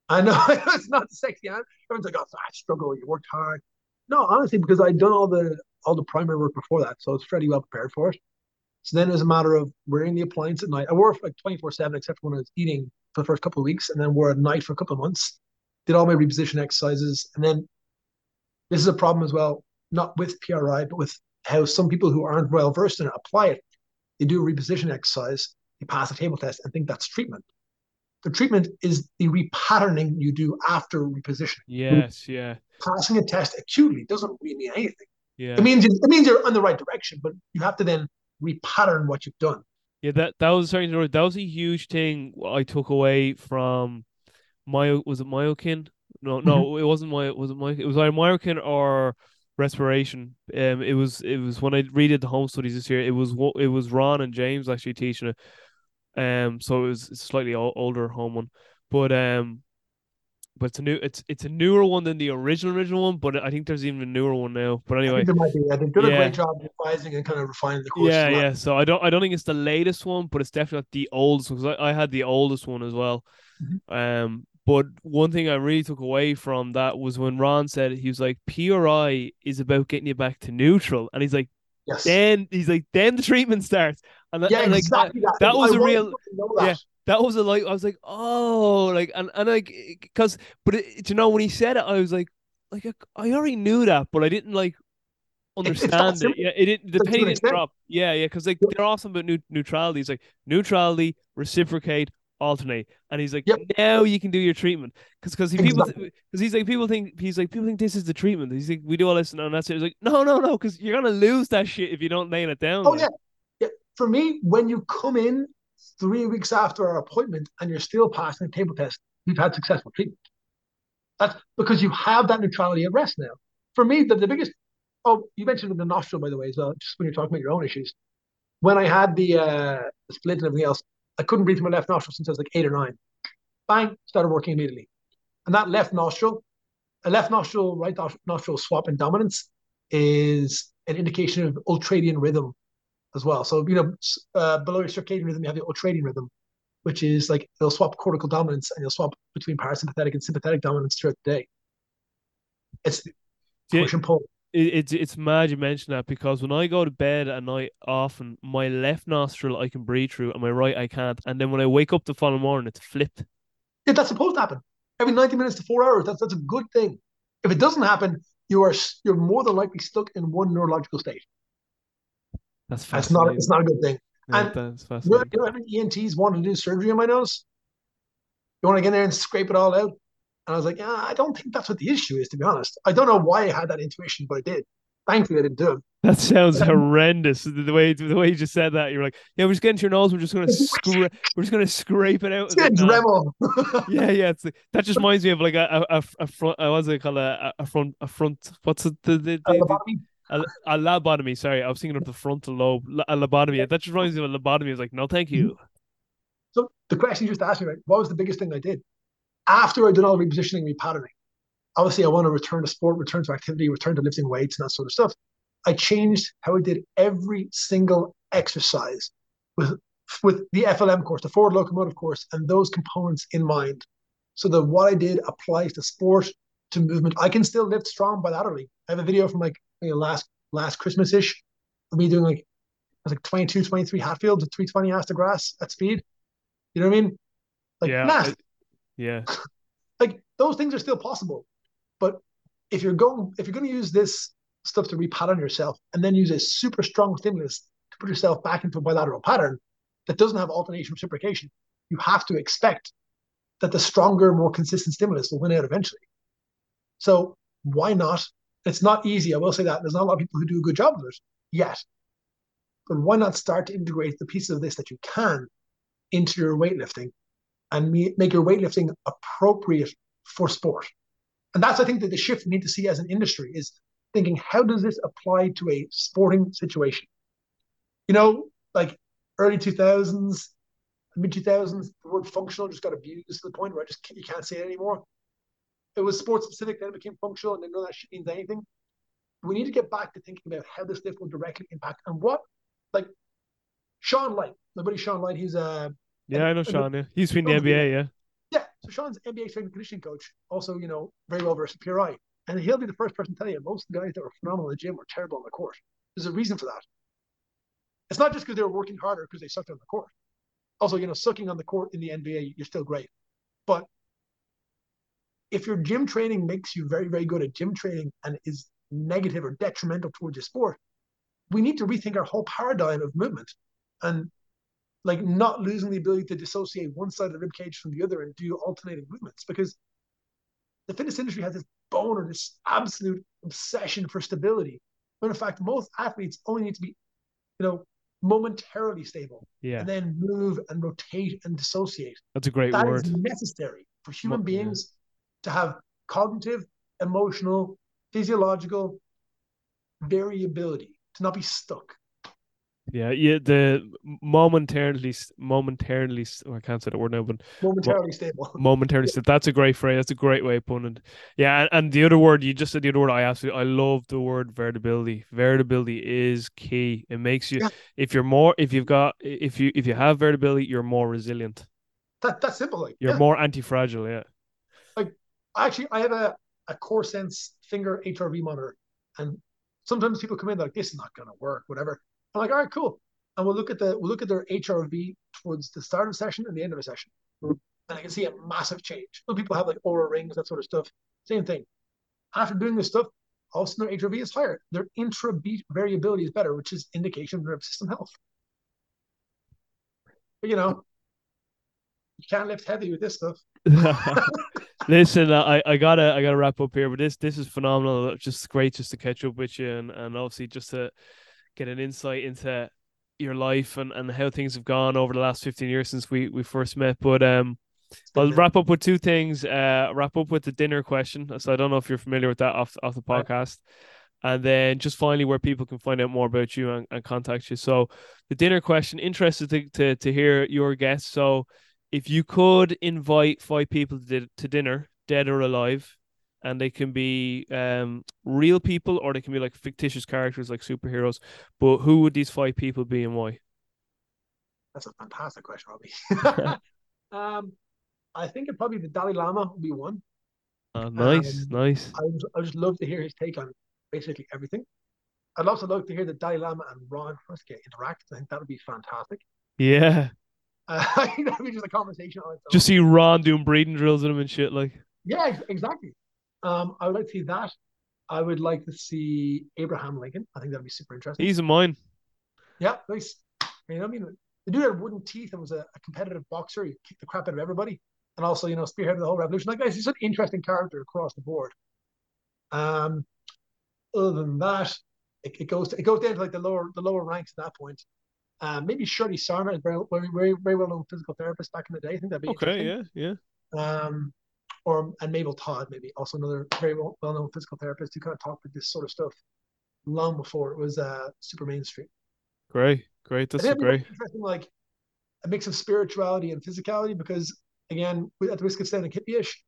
I know *laughs* it's not sexy everyone's like oh I struggle you worked hard. No honestly because I'd done all the all the primary work before that so it's fairly well prepared for it so then it was a matter of wearing the appliance at night. I wore it like 24 7, except when I was eating for the first couple of weeks, and then wore it at night for a couple of months. Did all my reposition exercises. And then this is a problem as well, not with PRI, but with how some people who aren't well versed in it apply it. They do a reposition exercise, they pass a table test, and think that's treatment. The treatment is the repatterning you do after repositioning. Yes, yeah. Passing a test acutely doesn't really mean anything. Yeah. It means it means you're on the right direction, but you have to then repattern what you've done. Yeah, that that was sorry, that was a huge thing I took away from my was it Myokin? No, no, mm-hmm. it wasn't my was it my it was either Myokin or respiration. Um, it was it was when I redid the home studies this year. It was what it was Ron and James actually teaching it. Um, so it was slightly older home one, but um, but it's a new it's it's a newer one than the original original one, but I think there's even a newer one now. But anyway, there might be. Yeah, they've done yeah. a great job revising and kind of refining the course. Yeah, yeah. So I don't I don't think it's the latest one, but it's definitely not the oldest one because I, I had the oldest one as well. Mm-hmm. Um, but one thing I really took away from that was when Ron said he was like PRI is about getting you back to neutral, and he's like, yes. then he's like, then the treatment starts, and, yeah, and like exactly that. that was I a real yeah that was a like I was like oh like and and like because but it, you know when he said it I was like like I already knew that but I didn't like understand it. Yeah, it didn't. The penny didn't drop. Yeah, yeah, because like they're awesome about new, neutrality. He's like neutrality, reciprocate, alternate, and he's like yep. now you can do your treatment because because he, people because he's like people think he's like people think this is the treatment. He's like we do all this and that's it. He's like no no no because you're gonna lose that shit if you don't nail it down. Oh like. yeah, yeah. For me, when you come in three weeks after our appointment and you're still passing the table test, we've had successful treatment. That's because you have that neutrality at rest now. For me, the, the biggest, oh, you mentioned the nostril, by the way, as well, just when you're talking about your own issues. When I had the, uh, the split and everything else, I couldn't breathe through my left nostril since I was like eight or nine. Bang, started working immediately. And that left nostril, a left nostril, right nostril swap in dominance is an indication of ultradian rhythm as well. So you know, uh, below your circadian rhythm, you have your ultradian rhythm, which is like they'll swap cortical dominance and you'll swap between parasympathetic and sympathetic dominance throughout the day. It's push and pull. it, it's it's mad you mention that because when I go to bed at night, often my left nostril I can breathe through and my right I can't. And then when I wake up the following morning, it's flipped. Yeah, that's supposed to happen every 90 minutes to four hours. That's that's a good thing. If it doesn't happen, you are you're more than likely stuck in one neurological state. That's That's not it's not a good thing. Yeah, and that's You know, you know ENTs wanted to do surgery on my nose? You want to get in there and scrape it all out? And I was like, yeah, I don't think that's what the issue is, to be honest. I don't know why I had that intuition, but I did. Thankfully, I didn't do it. That sounds horrendous. The way the way you just said that, you're like, yeah, we're just getting to your nose. We're just gonna scra- we're just gonna scrape it out. It's. Dremel. *laughs* Yeah, yeah. It's that just *laughs* reminds me of like a a, a, front. Uh, what's it called? A, a front. A front. What's it? The, the, the, the. A, a lobotomy. Sorry, I was thinking of the frontal lobe. A lobotomy. That just reminds me of a lobotomy. It's like, no, thank you. So the question you just asked me, right? What was the biggest thing I did after I did all the repositioning, repatterning? Obviously, I want to return to sport, return to activity, return to lifting weights and that sort of stuff. I changed how I did every single exercise with with the FLM course, the forward locomotive course, and those components in mind, so that what I did applies to sport, to movement. I can still lift strong bilaterally. I have a video from like you know, last last Christmas ish of me doing like I was like 22, 23 Hatfields at 320 ass to grass at speed. You know what I mean? Like Yeah, it- Yeah. *laughs* like those things are still possible. But if you're going if you're going to use this stuff to repattern yourself and then use a super strong stimulus to put yourself back into a bilateral pattern that doesn't have alternation reciprocation, you have to expect that the stronger, more consistent stimulus will win out eventually. So why not? It's not easy, I will say that. There's not a lot of people who do a good job of it yet. But why not start to integrate the pieces of this that you can into your weightlifting and make your weightlifting appropriate for sport? And that's, I think, that the shift we need to see as an industry is thinking, how does this apply to a sporting situation? You know, like early 2000s, mid 2000s, the word functional just got abused to the point where I just you can't say it anymore. It was sports specific, then it became functional, and then none of that shit means anything. We need to get back to thinking about how this stuff will directly impact and what, like Sean Light, my buddy Sean Light, he's a Yeah, I know Sean. Yeah, he's been in the NBA. Yeah. yeah. So Sean's NBA strength and conditioning coach, also, you know, very well versed in PRI. And he'll be the first person to tell you most of the guys that were phenomenal in the gym were terrible on the court. There's a reason for that. It's not just because they were working harder because they sucked on the court. Also, you know, sucking on the court in the NBA, you're still great. But if your gym training makes you very, very good at gym training and is negative or detrimental towards your sport, we need to rethink our whole paradigm of movement and like not losing the ability to dissociate one side of the rib cage from the other and do alternating movements because the fitness industry has this bone or this absolute obsession for stability. When in fact, most athletes only need to be, you know, momentarily stable Yeah. and then move and rotate and dissociate. That's a great That is word. necessary for human Mo- beings to have cognitive, emotional, physiological variability, to not be stuck. Yeah, yeah. The momentarily, momentarily. oh, I can't say the word now, but Momentarily stable. *laughs* momentarily. still. That's a great phrase. That's a great way of putting it. Yeah, and, and the other word you just said, the other word I absolutely, I love the word vertibility. Vertibility is key. It makes you, Yeah. if you're more, if you've got, if you, if you have vertibility, you're more resilient. That, that's simple. Like, You're yeah. more anti-fragile. Yeah. Actually I have a, a CorSense finger HRV monitor. And sometimes people come in like this is not gonna work, whatever. I'm like, all right, cool. And we'll look at the we'll look at their HRV towards the start of the session and the end of a session. And I can see a massive change. Some people have like Oura rings, that sort of stuff. Same thing. After doing this stuff, all of a sudden their HRV is higher. Their intra-beat variability is better, which is indication of nervous system health. But you know, you can't lift heavy with this stuff. *laughs* Listen, I, I gotta I gotta wrap up here, but this this is phenomenal. Just great just to catch up with you and, and obviously just to get an insight into your life and, and how things have gone over the last 15 years since we, we first met. But um I'll wrap up with two things. Uh wrap up with the dinner question. So I don't know if you're familiar with that off off the Right. podcast. And then just finally where people can find out more about you and, and contact you. So the dinner question, interested to, to to hear your guess. So if you could invite five people to, to dinner, dead or alive, and they can be um real people or they can be like fictitious characters like superheroes, but who would these five people be and why? That's a fantastic question, Robbie. *laughs* um, I think it probably the Dalai Lama would be one. Uh, nice, Um, nice. I would, I would just love to hear his take on basically everything. I'd also like to hear the Dalai Lama and Ron Hruska interact. I think that would be fantastic. Yeah. *laughs* Uh, I think that would be just a conversation on its own. Just see Ron doing breathing drills with him and shit. Like, Yeah, ex- exactly. Um, I would like to see that. I would like to see Abraham Lincoln. I think that'd be super interesting. he's a mine. Yeah, nice. You know, I mean, the dude had wooden teeth and was a, a competitive boxer. He kicked the crap out of everybody, and also, you know, spearheaded the whole revolution. Like, guys, he's an interesting character across the board. Um, other than that, it, it goes to, it goes down to like the lower the lower ranks at that point. Um, maybe Shirley Sahrmann is very very very, well known physical therapist back in the day. I think that'd be Okay, yeah, yeah. Um, or and Mabel Todd, maybe also another very well known physical therapist who kind of talked about this sort of stuff long before it was uh, super mainstream. Great, great. That's think so it'd be great. interesting, like a mix of spirituality and physicality, because again, at the risk of sounding hippie-ish,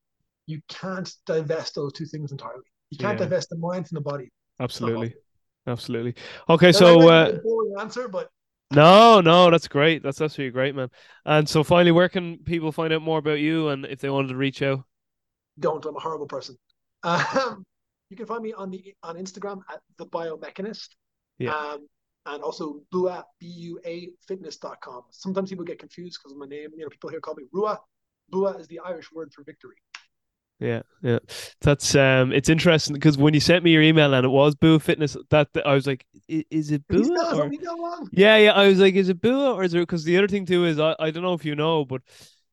you can't divest those two things entirely. You can't Yeah. divest the mind from the body. Absolutely, absolutely. Okay, Now, so uh, answer, but no, no, that's great. That's absolutely great, man. And so, finally, where can people find out more about you and if they wanted to reach out? don't. I'm a horrible person. *laughs* Um, you can find me on the on Instagram at the biomechanist. Yeah. Um, and also Bua B U A fitness.com. Sometimes people get confused because of my name. You know, people here call me Rua. Bua is the Irish word for victory. Yeah, yeah. That's um, it's interesting because when you sent me your email and it was Boo Fitness, that, that I was like, is it Boo or own email wrong? Yeah, yeah. I was like, is it Bua or is it? Because the other thing too is I, I don't know if you know, but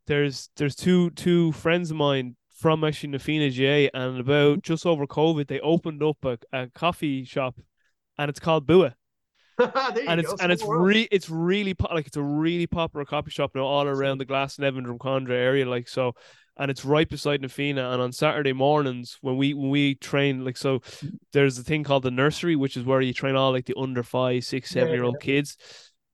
there's there's two two friends of mine from actually Na Fianna J, and about just over COVID, they opened up a, a coffee shop, and it's called *laughs* you and go. it's and it's re it's really po- like it's a really popular coffee shop now all around the Glasnevin Drumcondra area, like so. And it's right beside Na Fianna. And on Saturday mornings, when we when we train, like so, there's a thing called the nursery, which is where you train all like the under five, six, seven Yeah, year old kids.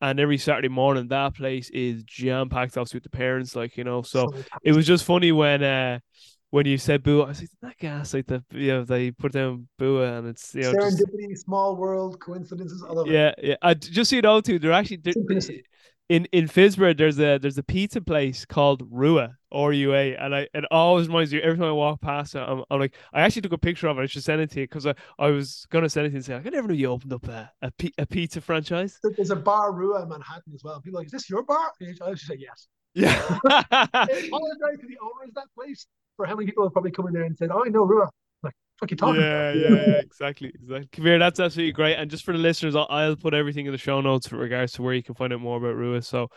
And every Saturday morning, that place is jam packed, obviously with the parents, like you know. So it was just funny when uh when you said boo, I was like, that gas, like the you know they put down boo, and it's you know just, serendipity, small world, coincidences. I love it. yeah, yeah. I, just so you know, too, they're actually they're-. In in Phibsborough. There's a there's a pizza place called Rua R U A, and I it always reminds you every time I walk past it. I'm, I'm like, I actually took a picture of it. I should send it to you because I, I was gonna send it to you and say, I never knew you opened up a a, a pizza franchise. There's a bar Rua in Manhattan as well. People are like, is this your bar? And I should say yes. Yeah. I *laughs* apologize to the owners of that place for how many people have probably come in there and said, "Oh, I know Rua." What you talking yeah, about? yeah, yeah, *laughs* exactly, exactly. Here, that's absolutely great. And just for the listeners, I'll, I'll put everything in the show notes with regards to where you can find out more about Rua. So,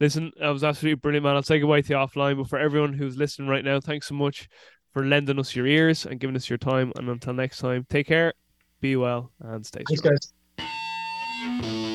listen, that was absolutely brilliant, man. I'll say goodbye to you offline, but for everyone who's listening right now, thanks so much for lending us your ears and giving us your time. And until next time, take care, be well, and stay safe. Thanks, strong. guys.